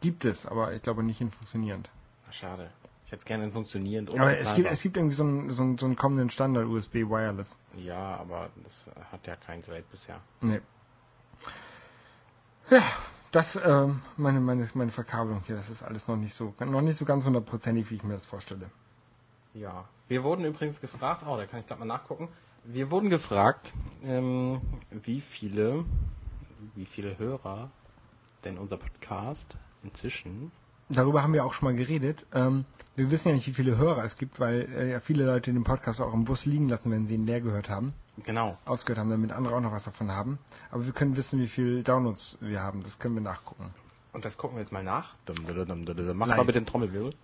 Gibt es, aber ich glaube nicht in funktionierend.
Schade. Ich hätte es gerne in funktionierend
Aber es gibt,
bezahlbar.
es gibt irgendwie so einen, so einen, so einen kommenden Standard USB Wireless.
Ja, aber das hat ja kein Gerät bisher.
Nee. Ja, das, ähm, meine, meine, meine Verkabelung hier, das ist alles noch nicht so, noch nicht so ganz hundertprozentig, wie ich mir das vorstelle.
Ja. Wir wurden übrigens gefragt, oh, da kann ich gleich mal nachgucken. Wir wurden gefragt, ähm, wie viele, wie viele Hörer denn unser Podcast inzwischen
Darüber haben wir auch schon mal geredet. Ähm, wir wissen ja nicht, wie viele Hörer es gibt, weil äh, ja viele Leute den Podcast auch im Bus liegen lassen, wenn sie ihn leer gehört haben,
Genau.
ausgehört haben, damit andere auch noch was davon haben. Aber wir können wissen, wie viele Downloads wir haben. Das können wir nachgucken.
Und das gucken wir jetzt mal nach. Dum, dum, dum, dum, dum. Mach
Live.
mal bitte den Trommelwirbel.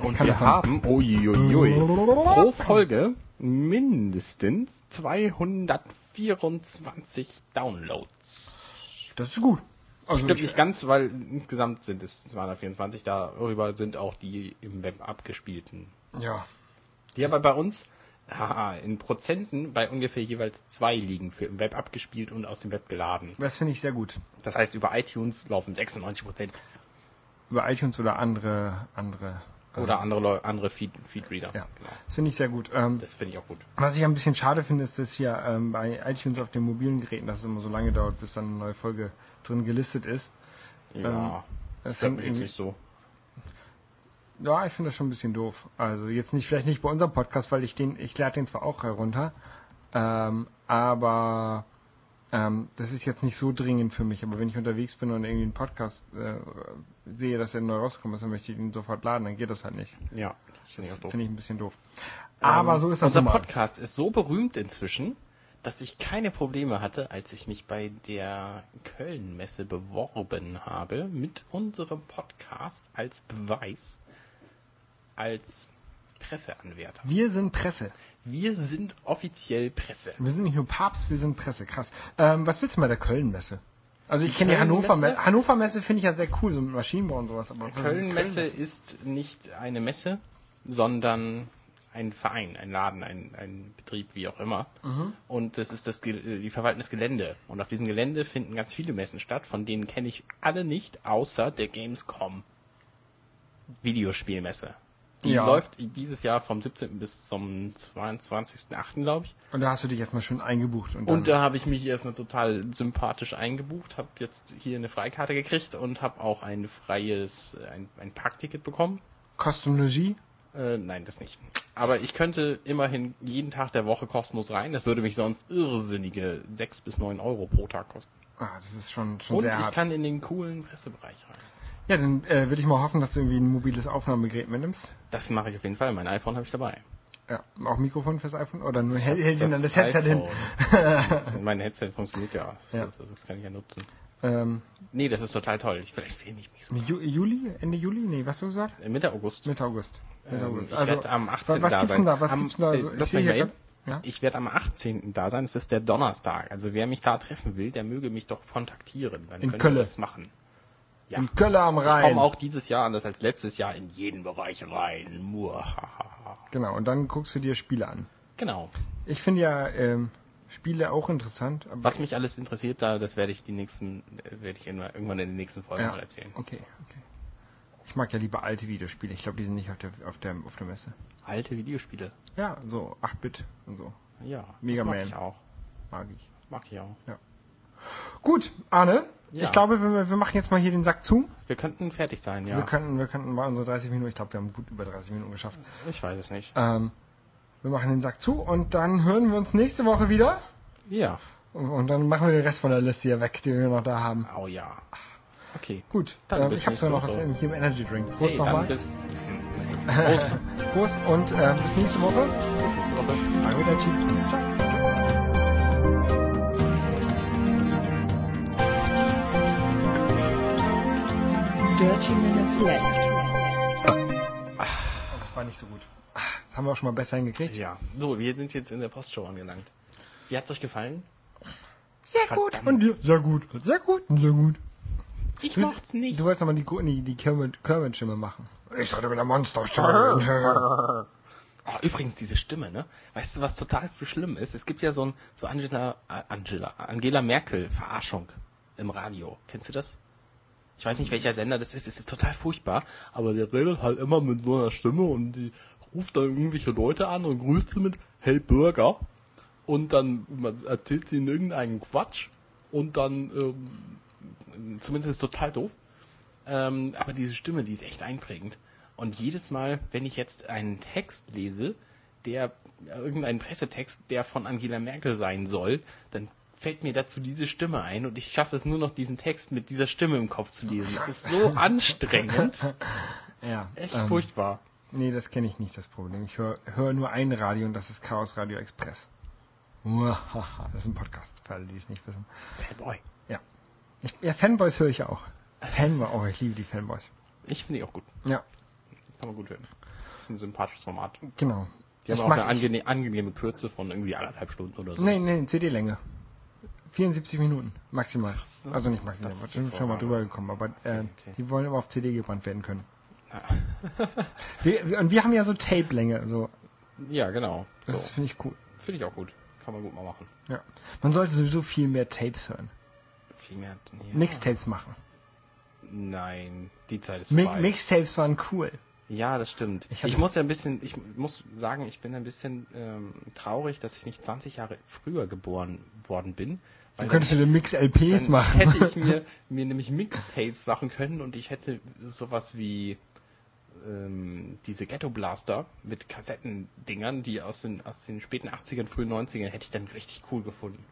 Und
kann
wir haben uiuiui, pro Folge mindestens 224 Downloads.
Das ist gut. Also
Stimmt
ich-
nicht ganz, weil insgesamt sind es 224. Darüber sind auch die im Web abgespielten.
Ja.
Die aber bei uns haha, in Prozenten bei ungefähr jeweils zwei liegen für im Web abgespielt und aus dem Web geladen.
Das finde ich sehr gut.
Das heißt, über iTunes laufen 96 Prozent
Über iTunes oder andere, andere.
Oder andere, Leu- andere Feed, Feedreader.
Ja.
Genau.
Das finde ich sehr gut. Ähm,
Das finde ich auch gut.
Was ich ein bisschen schade finde, ist, dass hier ähm, bei iTunes auf den mobilen Geräten, dass es immer so lange dauert, bis dann eine neue Folge drin gelistet ist.
Ja,
das
stört
hängt irgendwie,
nicht so.
Ja, ich finde das schon ein bisschen doof. Also jetzt nicht, vielleicht nicht bei unserem Podcast, weil ich den, ich lade den zwar auch herunter, ähm, aber ähm, das ist jetzt nicht so dringend für mich. Aber wenn ich unterwegs bin und irgendwie einen Podcast äh, sehe, dass er neu rausgekommen ist, dann möchte ich ihn sofort laden, dann geht das halt nicht.
Ja, das finde ich auch
Das
doof.
finde ich ein bisschen doof. Aber
Ähm,
so ist das
Unser
mal.
Podcast ist so berühmt inzwischen, dass ich keine Probleme hatte, als ich mich bei der Köln-Messe beworben habe, mit unserem Podcast als Beweis, als Presseanwärter.
Wir sind Presse.
Wir sind offiziell Presse.
Wir sind nicht nur Papst, wir sind Presse. Krass. Ähm, was willst du bei der Köln-Messe? Also ich kenne die? Hannover-Messe. Hannover-Messe finde ich ja sehr cool, so mit Maschinenbau und sowas. Aber
Köln-Messe
Köln-Messe?
ist nicht eine Messe, sondern ein Verein, ein Laden, ein, ein Betrieb, wie auch immer.
Mhm.
Und das ist das, die verwaltendes Gelände. Und auf diesem Gelände finden ganz viele Messen statt, von denen kenne ich alle nicht, außer der Gamescom Videospielmesse. Die
Ja.
läuft dieses Jahr vom 17. bis zum 22.8., glaube ich.
Und da hast du dich erstmal schön eingebucht. Und,
Und da habe ich mich erstmal total sympathisch eingebucht, habe jetzt hier eine Freikarte gekriegt und habe auch ein freies, ein, ein Parkticket bekommen.
Cosmologie.
Äh, nein, das nicht. Aber ich könnte immerhin jeden Tag der Woche kostenlos rein. Das würde mich sonst irrsinnige 6 bis 9 Euro pro Tag kosten.
Ah, das ist schon, schon
Und
sehr
ich
hart.
kann in den coolen Pressebereich rein.
Ja, dann äh, würde ich mal hoffen, dass du irgendwie ein mobiles Aufnahmegerät mitnimmst.
Das mache ich auf jeden Fall. Mein iPhone habe ich dabei.
Ja, auch Mikrofon fürs iPhone oder nur
Ich
hält hält sie dann das Headset hin.
iPhone. mein Headset funktioniert ja. Das,
Ja.
Das, das kann ich ja nutzen.
Ähm,
Nee, das ist total toll. Ich, vielleicht filme ich mich so.
Ju Juli? Ende Juli? Nee, was hast du gesagt?
Äh, Mitte August.
Mitte August. Mitte
Ähm,
August.
ich werde am 18.
was
da
gibt's
sein.
denn da? Was
am,
gibt's denn da?
äh,
Also, ich
das
hier
eben.
Ja?
Ich werde am 18. da sein. Das ist der Donnerstag. Also wer mich da treffen will, der möge mich doch kontaktieren. Dann
In
können
Köln.
wir das machen. Ja.
In Köln am
Ich
Rhein.
komme auch dieses Jahr anders als letztes Jahr in jeden Bereich rein. Muahaha.
Genau, und dann guckst du dir Spiele an.
Genau.
Ich finde ja ähm, Spiele auch interessant.
Was mich alles interessiert, da das werde ich die nächsten, äh, werde ich irgendwann in den nächsten Folgen
ja.
mal erzählen.
Okay, okay. Ich mag ja lieber alte Videospiele. Ich glaube, die sind nicht auf der, auf der, auf der Messe.
Alte Videospiele.
Ja, so 8-Bit und so.
Ja.
Mega
mag
Man.
ich auch.
Mag ich.
Mag ich auch.
Gut, Arne,
Ja.
ich glaube, wir, wir machen jetzt mal hier den Sack zu.
Wir könnten fertig sein, ja.
Wir könnten, wir könnten mal unsere 30 Minuten, ich glaube, wir haben gut über 30 Minuten geschafft.
ich weiß es nicht.
Ähm, wir machen den Sack zu und dann hören wir uns nächste Woche wieder.
Ja.
Und, und dann machen wir den Rest von der Liste hier weg, die wir noch da haben.
Oh ja. Okay.
Gut,
Dann
ähm, ich habe sogar noch was in, hier im Energy Drink. Prost
Hey,
nochmal.
Prost.
Prost und äh, bis nächste Woche.
bis nächste Woche.
Arrivederci. Ciao.
Dirty Minutes Left.
Oh, das war nicht so gut. Das haben wir auch schon mal besser hingekriegt.
Ja. So, wir sind jetzt in der Postshow angelangt. Wie hat's euch gefallen?
Sehr
Verdammt.
gut. Und dir? Sehr gut. Sehr gut. Sehr gut.
Ich
Du,
mocht's nicht.
du wolltest nochmal die, die, die Kermit- Kermit-Stimme machen. Ich sollte mit der Monsterstimme.
Oh, übrigens, diese Stimme, ne? Weißt du, was total für schlimm ist? Es gibt ja so ein, so Angela, Angela, Angela Merkel Verarschung im Radio. Kennst du das? Ich weiß nicht, welcher Sender das ist. Es ist total furchtbar. Aber der redet halt immer mit so einer Stimme und die ruft dann irgendwelche Leute an und grüßt sie mit, hey Bürger. Und dann erzählt sie in irgendeinen Quatsch. Und dann, ähm, zumindest ist es total doof. Ähm, aber diese Stimme, die ist echt einprägend. Und jedes Mal, wenn ich jetzt einen Text lese, der äh, irgendeinen Pressetext, der von Angela Merkel sein soll, dann fällt mir dazu diese Stimme ein und ich schaffe es nur noch, diesen Text mit dieser Stimme im Kopf zu lesen. Das ist so anstrengend.
ja.
Echt
ähm,
furchtbar.
Nee, das kenne ich nicht, das Problem. Ich höre hör nur ein Radio und das ist Chaos Radio Express. Das ist ein Podcast, für alle, die es nicht wissen.
Fanboy.
Ich, ja, Fanboys höre ich ja auch. Fanboy, oh, ich liebe die Fanboys.
Ich finde die auch gut.
Ja,
Kann man gut hören. Das ist ein sympathisches Format.
genau.
Die haben
Ich
auch eine angene angenehme Kürze von irgendwie anderthalb Stunden oder so.
Nee, nee, CD-Länge. 74 Minuten, maximal.
so.
Also nicht maximal,
Das
wir sind schon mal drüber gekommen, aber äh,
okay.
die wollen immer auf CD gebrannt werden können.
Ja.
Wir, wir, und wir haben ja so Tape-Länge, so.
Ja, genau. So.
Das finde ich cool.
Finde ich auch gut. Kann man gut mal machen.
Ja. Man sollte sowieso viel mehr Tapes hören.
Viel mehr. Ja.
Mixtapes machen.
Nein, die Zeit ist
Mi
vorbei.
Mixtapes waren cool.
Ja, das stimmt.
Ich
Ich, muss ja ein bisschen, ich muss sagen, ich bin ein bisschen ähm, traurig, dass ich nicht 20 Jahre früher geboren worden bin.
Dann könntest du den Mix-LPs
dann
machen.
hätte ich mir, mir nämlich Mixtapes machen können und ich hätte sowas wie ähm, diese Ghetto Blaster mit Kassettendingern, die aus den, aus den späten 80ern, frühen 90ern, hätte ich dann richtig cool gefunden.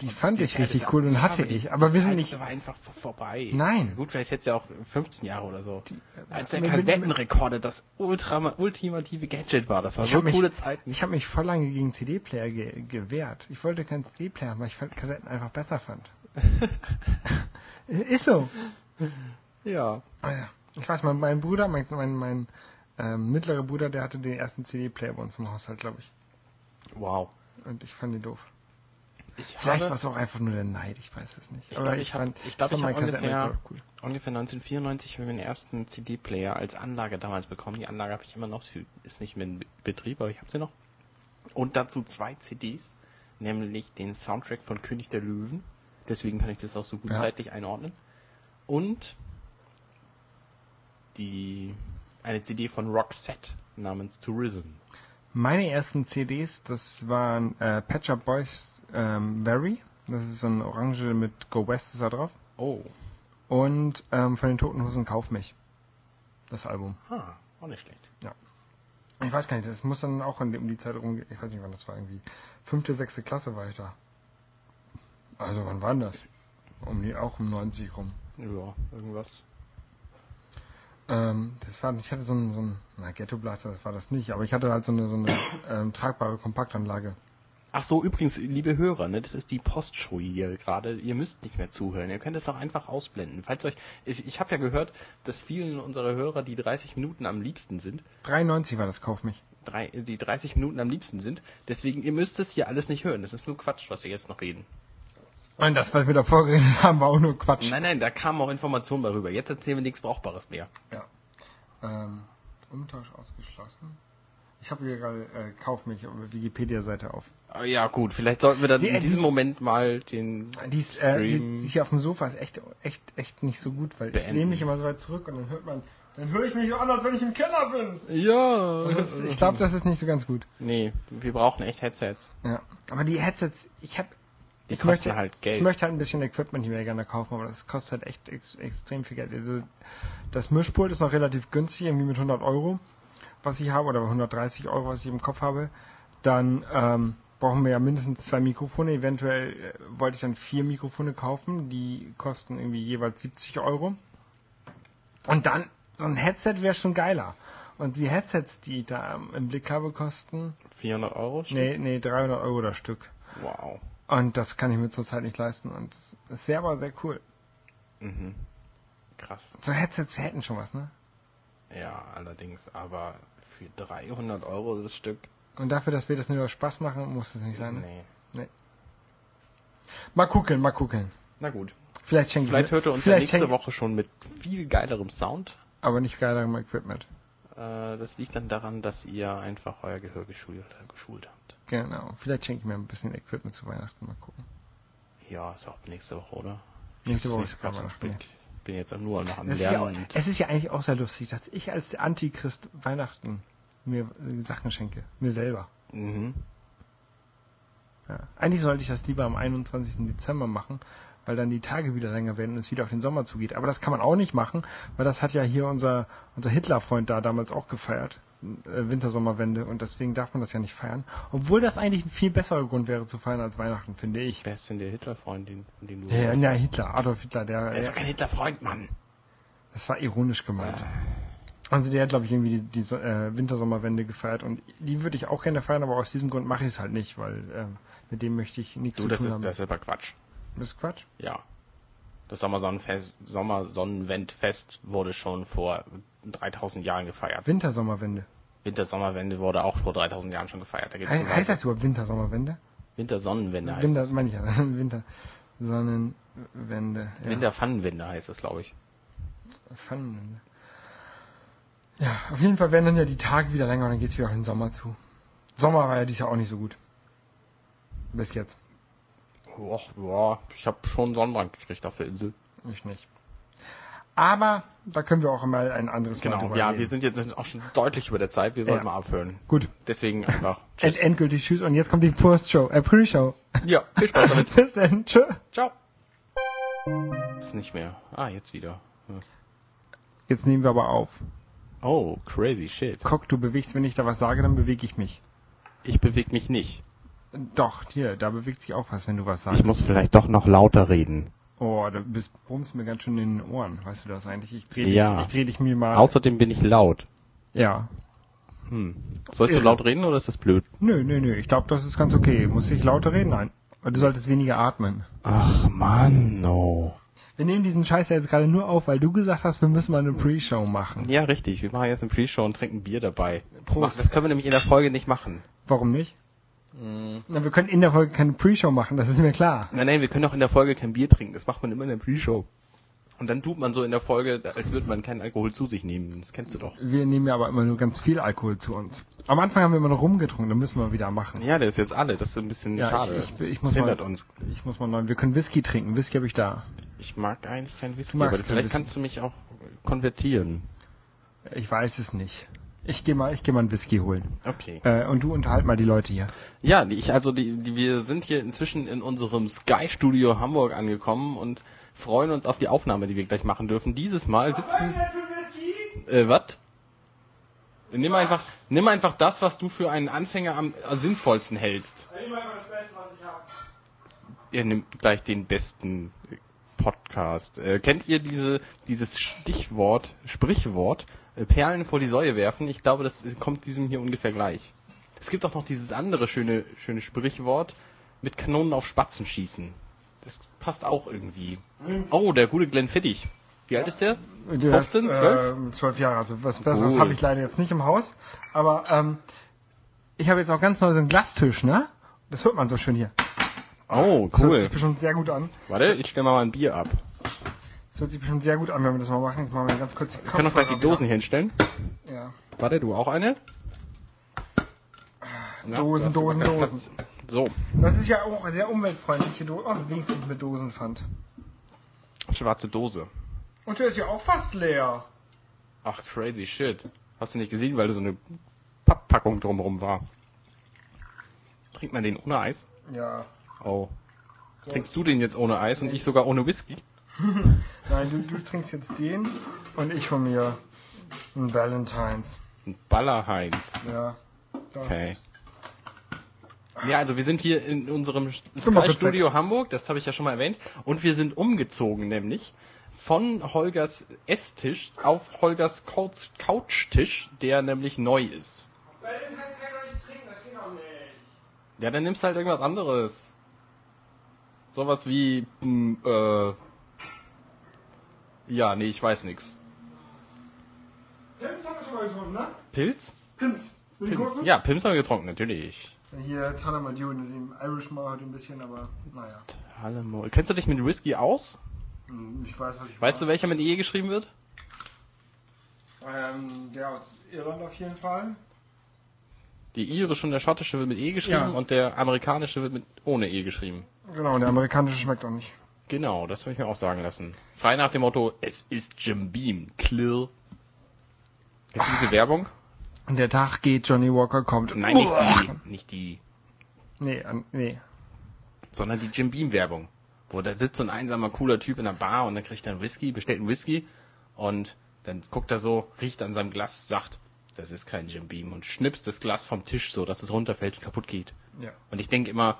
Die fand
Die
ich richtig cool und hatte
die
ich. Aber wir sind nicht.
aber einfach vorbei.
Nein.
Gut, vielleicht hätte ja auch 15 Jahre oder so. Als der
mit- mit-
Kassettenrekorder das ultra, ultimative Gadget war. Das war so
hab mich-
coole Zeiten.
Ich habe mich voll lange gegen CD-Player ge gewehrt. Ich wollte keinen CD-Player haben, weil ich Kassetten einfach besser fand. Ist so.
Ja.
Ah ja. Ich weiß, mein, mein Bruder, mein, mein, mein ähm, mittlerer Bruder, der hatte den ersten CD-Player bei uns im Haushalt, glaube ich.
Wow.
Und ich fand ihn doof.
Ich
Vielleicht
habe-
war es auch einfach nur der Neid, ich weiß es nicht.
Ich glaub, ich hab-
fand,
ich glaub, ich hab ungefähr-
cool.
ungefähr 1994 habe ich meinen ersten CD-Player als Anlage damals bekommen. Die Anlage habe ich immer noch, sie ist nicht mehr in Be- Betrieb, aber ich habe sie noch. Und dazu zwei CDs, nämlich den Soundtrack von König der Löwen. Deswegen kann ich das auch so gut
Ja.
zeitlich einordnen. Und die eine CD von Roxette namens Tourism.
Meine ersten CDs, das waren äh, Patch Up Boys ähm, Very. Das ist so ein Orange mit Go West ist da drauf.
Oh.
Und ähm, von den Toten Hosen Kauf mich. Das Album.
Ah, auch nicht schlecht.
Ich weiß gar nicht, das muss dann auch in die, um die Zeit rum, ich weiß nicht wann das war, irgendwie fünfte, sechste Klasse war ich da. Also wann war denn das? Um die, auch um 90 rum.
Ja, irgendwas.
Ähm, das war, ich hatte so ein, so na Ghetto Blaster, das war das nicht, aber ich hatte halt so eine, so eine ähm, tragbare Kompaktanlage.
Ach so, übrigens, liebe Hörer, ne, das ist die Postshow hier gerade. Ihr müsst nicht mehr zuhören. Ihr könnt es auch einfach ausblenden. Falls euch, ich, ich habe ja gehört, dass vielen unserer Hörer die 30 Minuten am liebsten sind.
93 war das, Kauf mich.
Drei, die 30 Minuten am liebsten sind. Deswegen, ihr müsst es hier alles nicht hören. Das ist nur Quatsch, was wir jetzt noch reden.
Und das, was wir davor geredet haben, war auch nur Quatsch.
Nein, nein, da kamen auch Informationen darüber. Jetzt erzählen wir nichts Brauchbares mehr.
Ja. Ähm, Umtausch ausgeschlossen. Ich habe hier gerade äh, Kauf mich auf der Wikipedia-Seite auf.
Ah, Ja, gut, vielleicht sollten wir dann
Die-
in diesem
die-
Moment mal den
Die, ist, äh, die, die hier auf dem Sofa ist echt, echt, echt nicht so gut, weil ich
Beenden.
lehne mich immer so weit zurück und dann hört man, dann höre ich mich so an, als wenn ich im Keller bin.
Ja.
Das, ich glaube, das ist nicht so ganz gut.
Nee, wir brauchen echt Headsets.
Ja. Aber die Headsets, ich habe
Die
ich
kosten
möchte,
halt Geld.
Ich möchte halt ein bisschen Equipment, die wir gerne kaufen, aber das kostet halt echt ex extrem viel Geld. Also, das Mischpult ist noch relativ günstig, irgendwie mit 100 Euro, was ich habe, oder 130 Euro, was ich im Kopf habe. Dann ähm, brauchen wir ja mindestens zwei Mikrofone. Eventuell äh, wollte ich dann vier Mikrofone kaufen, die kosten irgendwie jeweils 70 Euro. Und dann, so ein Headset wäre schon geiler. Und die Headsets, die ich da im Blick habe, kosten,
400 Euro?
nee, nee, 300 Euro das Stück.
Wow.
Und das kann ich mir zurzeit nicht leisten. Und es wäre aber sehr cool.
Mhm. Krass.
So Headsets hätten schon was, ne?
Ja, allerdings, aber für 300 Euro das Stück?
Und dafür, dass wir das nur Spaß machen, muss es nicht sein. Ne?
Nee.
Mal gucken, mal gucken.
Na gut.
Vielleicht schenke
Vielleicht
ich
hört ihr uns ja nächste Woche schon mit viel geilerem Sound.
Aber nicht geilerem Equipment.
Äh, das liegt dann daran, dass ihr einfach euer Gehör geschult, geschult habt.
Genau. Vielleicht schenke ich mir ein bisschen Equipment zu Weihnachten. Mal gucken.
Ja, ist auch nächste Woche, oder?
Nächste
hab's
Woche ist Weihnachten,
bin,
ja.
bin jetzt nur noch am
Es ist, ja, auch-
Lernen. und-
es ist ja eigentlich auch sehr lustig, dass ich als Antichrist Weihnachten mir äh, Sachen schenke. Mir selber.
mhm.
Ja. Eigentlich sollte ich das lieber am 21. Dezember machen, weil dann die Tage wieder länger werden und es wieder auf den Sommer zugeht. Aber das kann man auch nicht machen, weil das hat ja hier unser, unser Hitler-Freund da damals auch gefeiert. Äh, Wintersommerwende und deswegen darf man das ja nicht feiern. Obwohl das eigentlich ein viel besserer Grund wäre zu feiern als Weihnachten, finde ich.
Wer ist denn der Hitlerfreund, den, den du
Ja, ja, Hitler, Adolf Hitler, der,
Der ist doch kein Hitlerfreund, Mann.
das war ironisch gemeint. Also der hat, glaube ich, irgendwie die, die So- äh, Wintersommerwende gefeiert und die würde ich auch gerne feiern, aber aus diesem Grund mache ich es halt nicht, weil ähm, mit dem möchte ich nichts
Du,
zu tun
ist,
haben.
das ist aber Quatsch.
das ist Quatsch.
Ja. Das Sommersonnenfest, Sommersonnenwendfest wurde schon vor 3000 Jahren gefeiert.
Wintersommerwende.
Wintersommerwende wurde auch vor 3000 Jahren schon gefeiert. Da
He heißt das überhaupt Wintersommerwende?
Wintersonnenwende heißt
Winter,
es.
meine ich ja. Winter, Sonnenwende. Ja.
Winterpfannenwende heißt es, glaube ich.
Pfannenwende. Ja, auf jeden Fall werden dann ja die Tage wieder länger und dann geht's wieder auf den Sommer zu. Sommer war ja dieses Jahr auch nicht so gut. Bis jetzt.
Och, ja, ich habe schon Sonnenbrand gekriegt auf der Insel.
Ich nicht. Aber da können wir auch mal ein anderes Mal
Genau, ja,
reden.
wir sind jetzt auch schon deutlich über der Zeit. Wir sollten
Ja.
mal aufhören.
Gut.
Deswegen einfach
End,
tschüss.
endgültig tschüss und jetzt kommt die Post-Show, äh, Pre-Show.
Ja, viel Spaß damit.
Bis dann, tschö.
Ciao. Ist nicht mehr. Ah, jetzt wieder. Hm.
Jetzt nehmen wir aber auf.
Oh, crazy shit.
Guck, du bewegst, wenn ich da was sage, dann bewege ich mich.
Ich bewege mich nicht.
Doch, hier, da bewegt sich auch was, wenn du was sagst.
Ich muss vielleicht doch noch lauter reden.
Oh, da bist, brummst mir ganz schön in den Ohren. Weißt du das eigentlich? Ich dreh
Ja.
dich, ich dreh dich mir mal.
Außerdem bin ich laut.
ja.
Hm. Sollst du laut reden oder ist das blöd?
Nö, nö, nö. Ich glaube, das ist ganz okay. Muss ich lauter reden? Nein. Du solltest weniger atmen.
Ach Mann, no.
Wir nehmen diesen Scheiß ja jetzt gerade nur auf, weil du gesagt hast, wir müssen mal eine Pre-Show machen.
Ja, richtig. Wir machen jetzt eine Pre-Show und trinken Bier dabei.
Prost.
das können wir nämlich in der Folge nicht machen.
Warum nicht? Na, wir können in der Folge keine Pre-Show machen, das ist mir klar.
Nein, nein, wir können auch in der Folge kein Bier trinken. Das macht man immer in der Pre-Show. Und dann tut man so in der Folge, als würde man keinen Alkohol zu sich nehmen. Das kennst du doch.
Wir nehmen ja aber immer nur ganz viel Alkohol zu uns. Am Anfang haben wir immer noch rumgetrunken, dann müssen wir wieder machen.
Ja, der ist jetzt alle. Das ist ein bisschen
Ja,
schade.
ich- ich- ich
das
muss
hindert
mal-
uns.
Ich muss mal neu. Wir können Whisky trinken. Whisky habe ich da.
Ich mag eigentlich kein Whisky, aber vielleicht
Whisky.
kannst du mich auch konvertieren.
Ich weiß es nicht. Ich gehe mal, ich gehe mal einen Whisky holen.
Okay.
Äh, und du unterhalt mal die Leute hier.
Ja, die, ich, also die, die, wir sind hier inzwischen in unserem Sky Studio Hamburg angekommen und freuen uns auf die Aufnahme, die wir gleich machen dürfen. Dieses Mal sitzen. Äh, was? Nimm einfach, nimm einfach das, was du für einen Anfänger am sinnvollsten hältst. Ihr nimmt gleich den besten Podcast. Äh, kennt ihr diese, dieses Stichwort, Sprichwort, äh, Perlen vor die Säue werfen? Ich glaube, das kommt diesem hier ungefähr gleich. Es gibt auch noch dieses andere schöne, schöne Sprichwort, mit Kanonen auf Spatzen schießen. Das passt auch irgendwie. Oh, der gute Glenn Fittich. Wie alt ist der?
Der
15,
ist,
12?
Äh, 12 Jahre, also was Besseres
Cool.
habe ich leider jetzt nicht im Haus. Aber ähm, ich habe jetzt auch ganz neu so einen Glastisch, ne? Das hört man so schön hier.
Oh,
Das hört
cool.
sich bestimmt sehr gut an.
Warte, ich stelle mal ein Bier ab.
Das hört sich bestimmt sehr gut an, wenn wir das mal machen. Ich mache mal ganz kurz die
Wir können doch gleich die Dosen hier hinstellen.
Ja.
Warte, du auch eine? Ja,
Dosen, Dosen, Dosen.
So,
Das ist ja auch sehr umweltfreundliche Dose. Oh, wenigstens mit Dosenpfand.
schwarze Dose.
Und der ist ja auch fast leer.
Ach, crazy shit. Hast du nicht gesehen, weil da so eine Papppackung drumherum war. Trinkt man den ohne Eis?
Ja.
Oh. Trinkst du den jetzt ohne Eis und ich sogar ohne Whisky?
Nein, du, du trinkst jetzt den und ich von mir einen Valentines.
Ein Ballerheinz.
Ja.
Okay. Ja, also wir sind hier in unserem Sky Studio Hamburg, das habe ich ja schon mal erwähnt, und wir sind umgezogen nämlich von Holgers Esstisch auf Holgers Couch- Couchtisch, der nämlich neu ist.
Valentines kann ich doch nicht trinken, das geht doch nicht.
Ja, dann nimmst halt irgendwas anderes. Sowas wie, mh, äh, ja, nee, ich weiß nix.
Pims haben wir schon mal getrunken, ne?
Pilz?
Pims. Will ich
Pims. Ja, Pims haben wir getrunken, natürlich.
Hier, das ist im Irishman heute ein bisschen, aber naja.
Hallemol. Kennst du dich mit Whisky aus?
Hm, Ich weiß, was ich
Weißt du, welcher mit E geschrieben wird?
Ähm, der aus Irland auf jeden Fall.
Die irische und der schottische wird mit E geschrieben
Ja.
und der amerikanische wird mit ohne E geschrieben.
Genau, der amerikanische schmeckt auch nicht.
Genau, das würde ich mir auch sagen lassen. Frei nach dem Motto, es ist Jim Beam, clear. Kennst du diese Werbung?
Und der Tag geht, Johnny Walker kommt.
Nein, nicht die, nicht die,
Nee, an- nee.
sondern die Jim Beam Werbung. Wo da sitzt so ein einsamer, cooler Typ in der Bar und dann kriegt er einen Whisky, bestellt einen Whisky und dann guckt er so, riecht an seinem Glas, sagt, das ist kein Jim Beam und schnipst das Glas vom Tisch so, dass es runterfällt und kaputt geht.
Ja.
Und ich denke immer,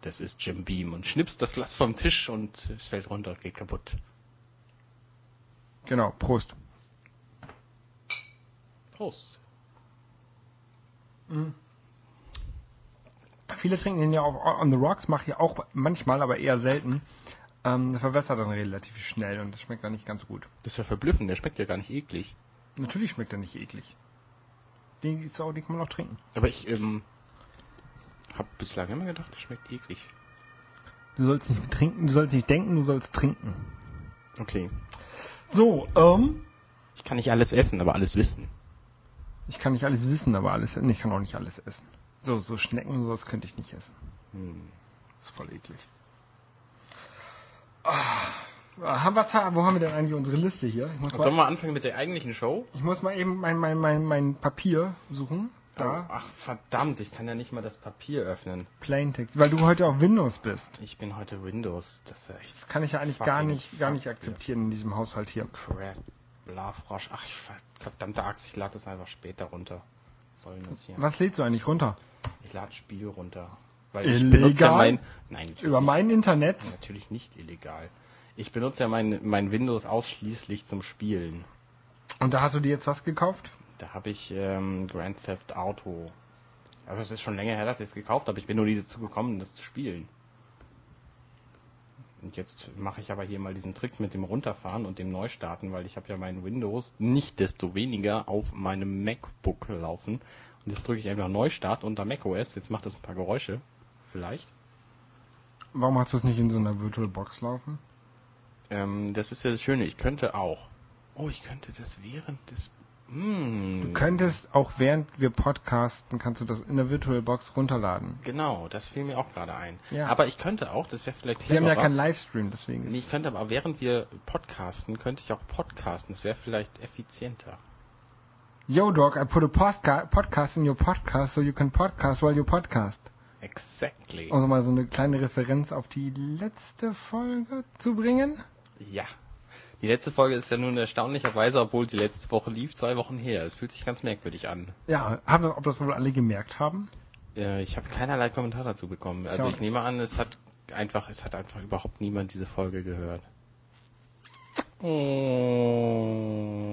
das ist Jim Beam und schnippst das Glas vom Tisch und es fällt runter, geht kaputt.
Genau, Prost.
Prost.
Viele trinken den ja auch on the rocks, mache ich auch manchmal, aber eher selten. Ähm, der verwässert dann relativ schnell und das schmeckt dann nicht ganz so gut.
Das ist ja verblüffend, der schmeckt ja gar nicht eklig.
Natürlich schmeckt er nicht eklig. Den, ist auch, den kann man auch trinken.
Aber ich ähm, habe bislang immer gedacht, der schmeckt eklig.
Du sollst nicht trinken, du sollst nicht denken, du sollst trinken.
Okay.
So, ähm.
Ich kann nicht alles essen, aber alles wissen.
Ich kann nicht alles wissen, aber alles, nee, ich kann auch nicht alles essen. So, so Schnecken und sowas könnte ich nicht essen.
Hm.
Das ist voll eklig. Ah, wir, Zeit- wo haben wir denn eigentlich unsere Liste hier? Ich muss,
Sollen wir
mal,
mal anfangen mit der eigentlichen Show?
ich muss mal eben mein, mein, mein, mein Papier suchen. Da.
Oh, ach verdammt, ich kann ja nicht mal das Papier öffnen.
Plaintext. Weil du heute auf Windows bist.
Ich bin heute Windows. Das ist ja echt
Das kann ich ja eigentlich gar nicht, gar nicht akzeptieren in diesem Haushalt hier.
crap. Blarfrosch. Ach, ich ver- verdammte Axt, ich lade das einfach später runter. Was soll denn das hier?
Was lädst du eigentlich runter?
Ich lade Spiel runter. Weil ich
Illegal?
benutze ja mein. Nein,
Über mein Internet?
Natürlich nicht illegal. Ich benutze ja mein, mein Windows ausschließlich zum Spielen.
Und da hast du dir jetzt was gekauft?
Da habe ich ähm, Grand Theft Auto. Aber es ist schon länger her, dass ich es gekauft habe. Ich bin nur nie dazu gekommen, das zu spielen. Und jetzt mache ich aber hier mal diesen Trick mit dem Runterfahren und dem Neustarten, weil ich habe ja mein Windows nicht desto weniger auf meinem MacBook laufen. Und jetzt drücke ich einfach Neustart unter macOS. Jetzt macht das ein paar Geräusche. Vielleicht.
Warum hast du es nicht in so einer Virtual Box laufen?
Ähm, das ist ja das Schöne. Ich könnte auch. Oh, ich könnte das während des. Hm.
Du könntest auch während wir podcasten, kannst du das in der Virtual Box runterladen.
Genau, das fiel mir auch gerade ein.
Ja.
Aber ich könnte auch, das wäre vielleicht
Wir haben ja
cleverer.
keinen Livestream, deswegen ist
Nee, ich könnte aber während wir podcasten, könnte ich auch podcasten. Das wäre vielleicht effizienter.
Yo dog, I put a podcast in your podcast so you can podcast while you podcast.
Exactly.
Also mal so eine kleine Referenz auf die letzte Folge zu bringen.
Ja. Die letzte Folge ist ja nun erstaunlicherweise, obwohl sie letzte Woche lief, zwei Wochen her. Es fühlt sich ganz merkwürdig an.
Ja, haben das, ob das wohl alle gemerkt haben?
Äh, ich habe keinerlei Kommentar dazu bekommen. Also ich nehme an, es hat einfach, es hat einfach überhaupt niemand diese Folge gehört. Oh.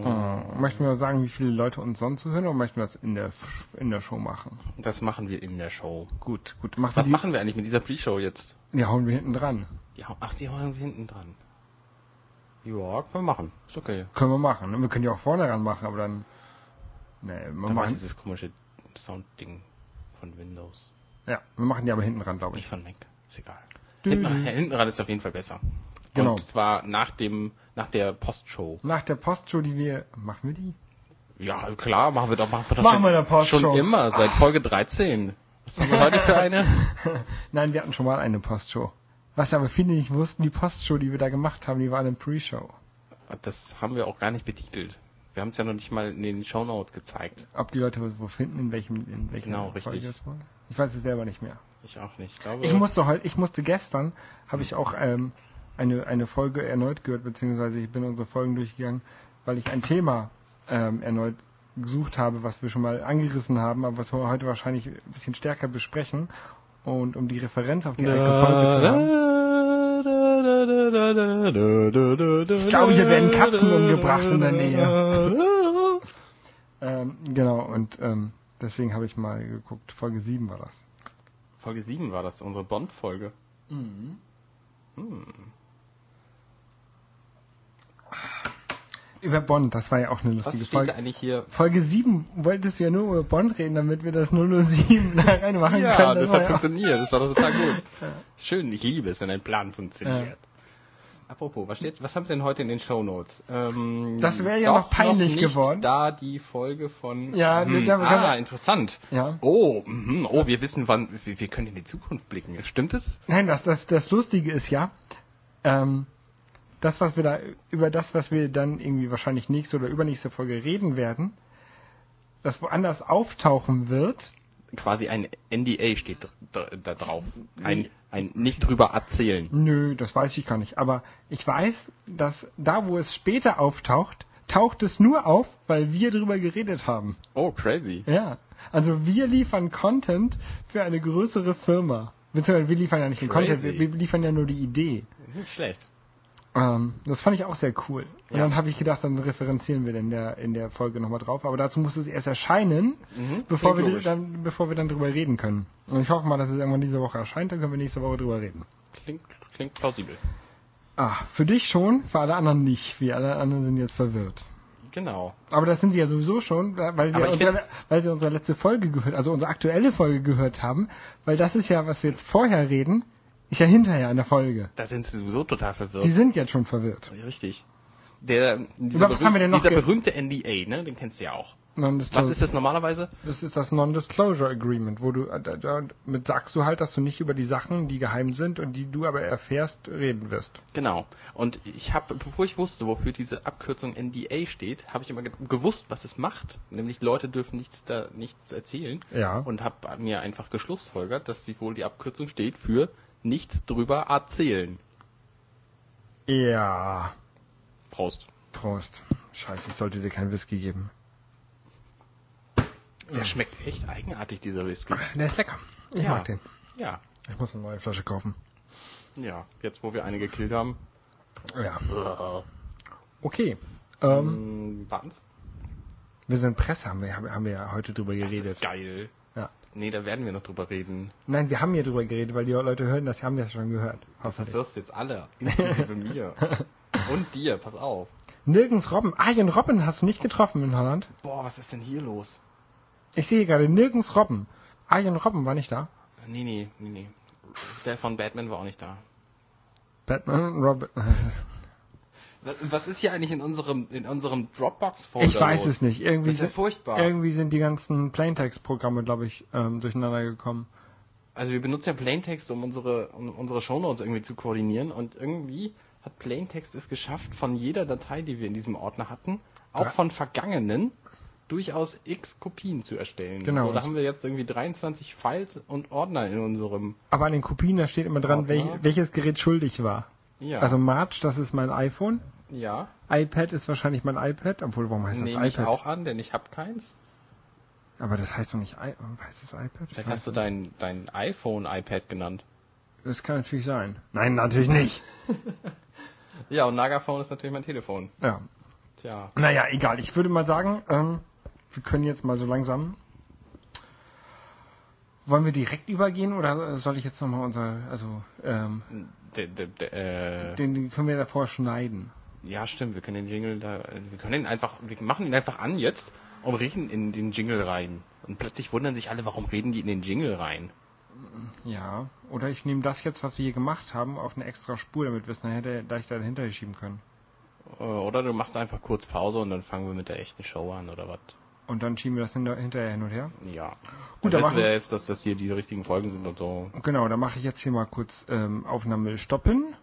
Hm. Möchten wir sagen, wie viele Leute uns sonst so hören oder möchten wir das in der, in der Show machen?
Das machen wir in der Show.
Gut, gut. Machen
Was machen wir eigentlich mit dieser Pre-Show jetzt?
Die hauen wir hinten dran.
Die, ach, die hauen wir hinten dran. Ja, können wir machen. Ist okay.
Können wir machen. Wir können die auch vorne ran machen, aber dann. Nee, wir
Da war
machen,
dieses komische Sound-Ding von Windows.
ja, wir machen die aber hinten ran, glaube
Nicht
ich.
von Mac. Ist egal. Hinten, ran ist auf jeden Fall besser.
Genau.
Und zwar nach dem, nach der Postshow.
Nach der Postshow, die wir. Machen wir die?
Ja, klar, machen wir doch, machen wir doch
Machen
schon,
wir eine Postshow.
schon immer, seit Folge 13. Was haben wir heute für eine?
Nein, wir hatten schon mal eine Postshow. Was aber viele nicht wussten, die Postshow, die wir da gemacht haben, die war eine Pre-Show.
Das haben wir auch gar nicht betitelt. Wir haben es ja noch nicht mal in den Shownotes gezeigt.
Ob die Leute was wo finden, in welchem, in welcher
Genau,
Folge
richtig.
das war? Ich weiß es selber nicht mehr.
Ich auch nicht. Ich glaube,
Ich musste heute, ich musste gestern, habe ich auch ähm, eine, eine Folge erneut gehört, beziehungsweise ich bin unsere Folgen durchgegangen, weil ich ein Thema ähm, erneut gesucht habe, was wir schon mal angerissen haben, aber was wir heute wahrscheinlich ein bisschen stärker besprechen. Und um die Referenz auf die alte Folge zu haben.
Ich
glaube, hier werden Katzen umgebracht in der Nähe. Ähm, genau, und ähm, deswegen habe ich mal geguckt, Folge 7 war das.
Folge 7 war das, unsere Bond-Folge.
Über Bond, das war ja auch eine
Was
lustige
steht da
Folge.
eigentlich hier?
Folge 7 wolltest du ja nur über Bond reden, damit wir das 007 da reinmachen
Ja,
können.
das
war
hat
ja-
funktioniert. Das war doch total gut. Ist schön, ich liebe es, wenn ein Plan funktioniert. Apropos, was steht, was haben wir denn heute in den Shownotes? Ähm,
Das wäre ja noch peinlich
nicht
geworden.
Da die Folge von.
Ja,
hm,
da-
ah, interessant.
Ja.
Oh, mhm, oh, wir wissen, wann, wir, wir können in die Zukunft blicken. Stimmt es?
Nein, das, das, das Lustige ist ja, ähm, das, was wir da, über das, was wir dann irgendwie wahrscheinlich nächste oder übernächste Folge reden werden, das woanders auftauchen wird,
Quasi ein NDA steht da, drauf. Ein, ein nicht drüber erzählen.
Nö, das weiß ich gar nicht. Aber ich weiß, dass da, wo es später auftaucht, taucht es nur auf, weil wir drüber geredet haben.
Oh, crazy.
Ja. Also wir liefern Content für eine größere Firma. Beziehungsweise wir liefern ja nicht den Content,
Crazy.
wir, wir liefern ja nur die Idee.
Nicht schlecht.
Ähm, das fand ich auch sehr cool. Und
Ja.
dann habe ich gedacht, dann referenzieren wir in der, in der Folge nochmal drauf. Aber dazu muss es erst erscheinen,
Mhm,
bevor, wir dann, bevor wir dann drüber reden können. Und ich hoffe mal, dass es irgendwann diese Woche erscheint, dann können wir nächste Woche drüber reden.
Klingt, klingt plausibel.
Ah, für dich schon, für alle anderen nicht. Wir alle anderen sind jetzt verwirrt.
Genau.
Aber das sind sie ja sowieso schon, weil sie, unsere, weil sie unsere letzte Folge gehört, also unsere aktuelle Folge gehört haben. Weil das ist ja, was wir jetzt vorher reden, ist ja hinterher in der Folge.
Da sind sie sowieso total verwirrt.
Sie sind jetzt schon verwirrt.
Richtig. Der, dieser,
Über was haben wir denn noch
dieser berühmte NDA, ne, den kennst du ja auch. Was ist das normalerweise?
Das ist das Non-Disclosure Agreement, wo du äh, da, da, mit sagst du halt, dass du nicht über die Sachen, die geheim sind und die du aber erfährst, reden wirst.
Genau. Und ich habe, bevor ich wusste, wofür diese Abkürzung NDA steht, habe ich immer ge gewusst, was es macht. Nämlich Leute dürfen nichts da nichts erzählen.
Ja.
Und habe mir einfach geschlussfolgert, dass sie wohl die Abkürzung steht für nichts drüber erzählen.
Ja.
Prost.
Prost. Scheiße, ich sollte dir keinen Whisky geben.
Der schmeckt echt eigenartig, dieser Whisky.
Der ist lecker. Ich
Ja.
mag den.
Ja,
Ich muss eine neue Flasche kaufen.
ja. Jetzt, wo wir eine gekillt haben.
Ja. Okay. Ähm,
ähm, warten's.
wir sind Presse, haben wir, haben wir ja heute drüber
Das
geredet.
ist geil.
Ja.
Nee, da werden wir noch drüber reden.
Nein, wir haben hier drüber geredet, weil die Leute hören das, haben das schon gehört.
Du
Hoffentlich.
verwirrst jetzt alle, inklusive mir. Und dir, pass auf.
Nirgends Robben. Arjen Robben hast du nicht getroffen in Holland?
Boah, was ist denn hier los?
Ich sehe gerade nirgends Robben. Arjen Robben war nicht da.
Nee, nee, nee, nee. Der von Batman war auch nicht da.
Batman, Robin.
Was ist hier eigentlich in unserem, in unserem Dropbox-Folder
Ich weiß
los?
es nicht. Irgendwie
Das ist ja
sind,
furchtbar.
irgendwie sind die ganzen Plaintext-Programme, glaube ich, ähm, durcheinander gekommen.
Also wir benutzen ja Plaintext, um unsere, um unsere Shownotes irgendwie zu koordinieren und irgendwie hat Plaintext es geschafft, von jeder Datei, die wir in diesem Ordner hatten, auch von vergangenen, durchaus x Kopien zu erstellen.
Genau.
So, da haben wir jetzt irgendwie 23 Files und Ordner in unserem,
Aber an den Kopien, da steht immer dran,
Ordner.
wel, welches Gerät schuldig war.
Ja.
Also March, das ist mein iPhone.
ja,
iPad ist wahrscheinlich mein iPad. Obwohl, warum heißt das
nehme ich
iPad?
auch an, denn ich habe keins.
Aber das heißt doch nicht I heißt das iPad?
Vielleicht hast du dein, dein iPhone iPad genannt.
Das kann natürlich sein. Nein, natürlich nicht.
Ja, und Nagaphone ist natürlich mein Telefon.
ja.
Tja.
Naja, egal. Ich würde mal sagen, ähm, wir können jetzt mal so langsam. Wollen wir direkt übergehen oder soll ich jetzt nochmal unser, also, ähm,
De, de, de, äh,
den, können wir davor schneiden.
Ja, stimmt, wir können den Jingle da, wir können ihn einfach, wir machen ihn einfach an jetzt und reden in den Jingle rein. Und plötzlich wundern sich alle, warum reden die in den Jingle rein?
Ja. Oder ich nehme das jetzt, was wir hier gemacht haben, auf eine extra Spur, damit wir es dann hätte, da ich da hinterher schieben können.
Äh, Oder du machst einfach kurz Pause und dann fangen wir mit der echten Show an oder was?
Und dann schieben wir das hinter, hinterher hin und her.
Ja.
Gut,
dann
dann
wissen wir jetzt, dass das hier die richtigen Folgen sind und so.
Genau, dann mache ich jetzt hier mal kurz ähm, Aufnahme stoppen.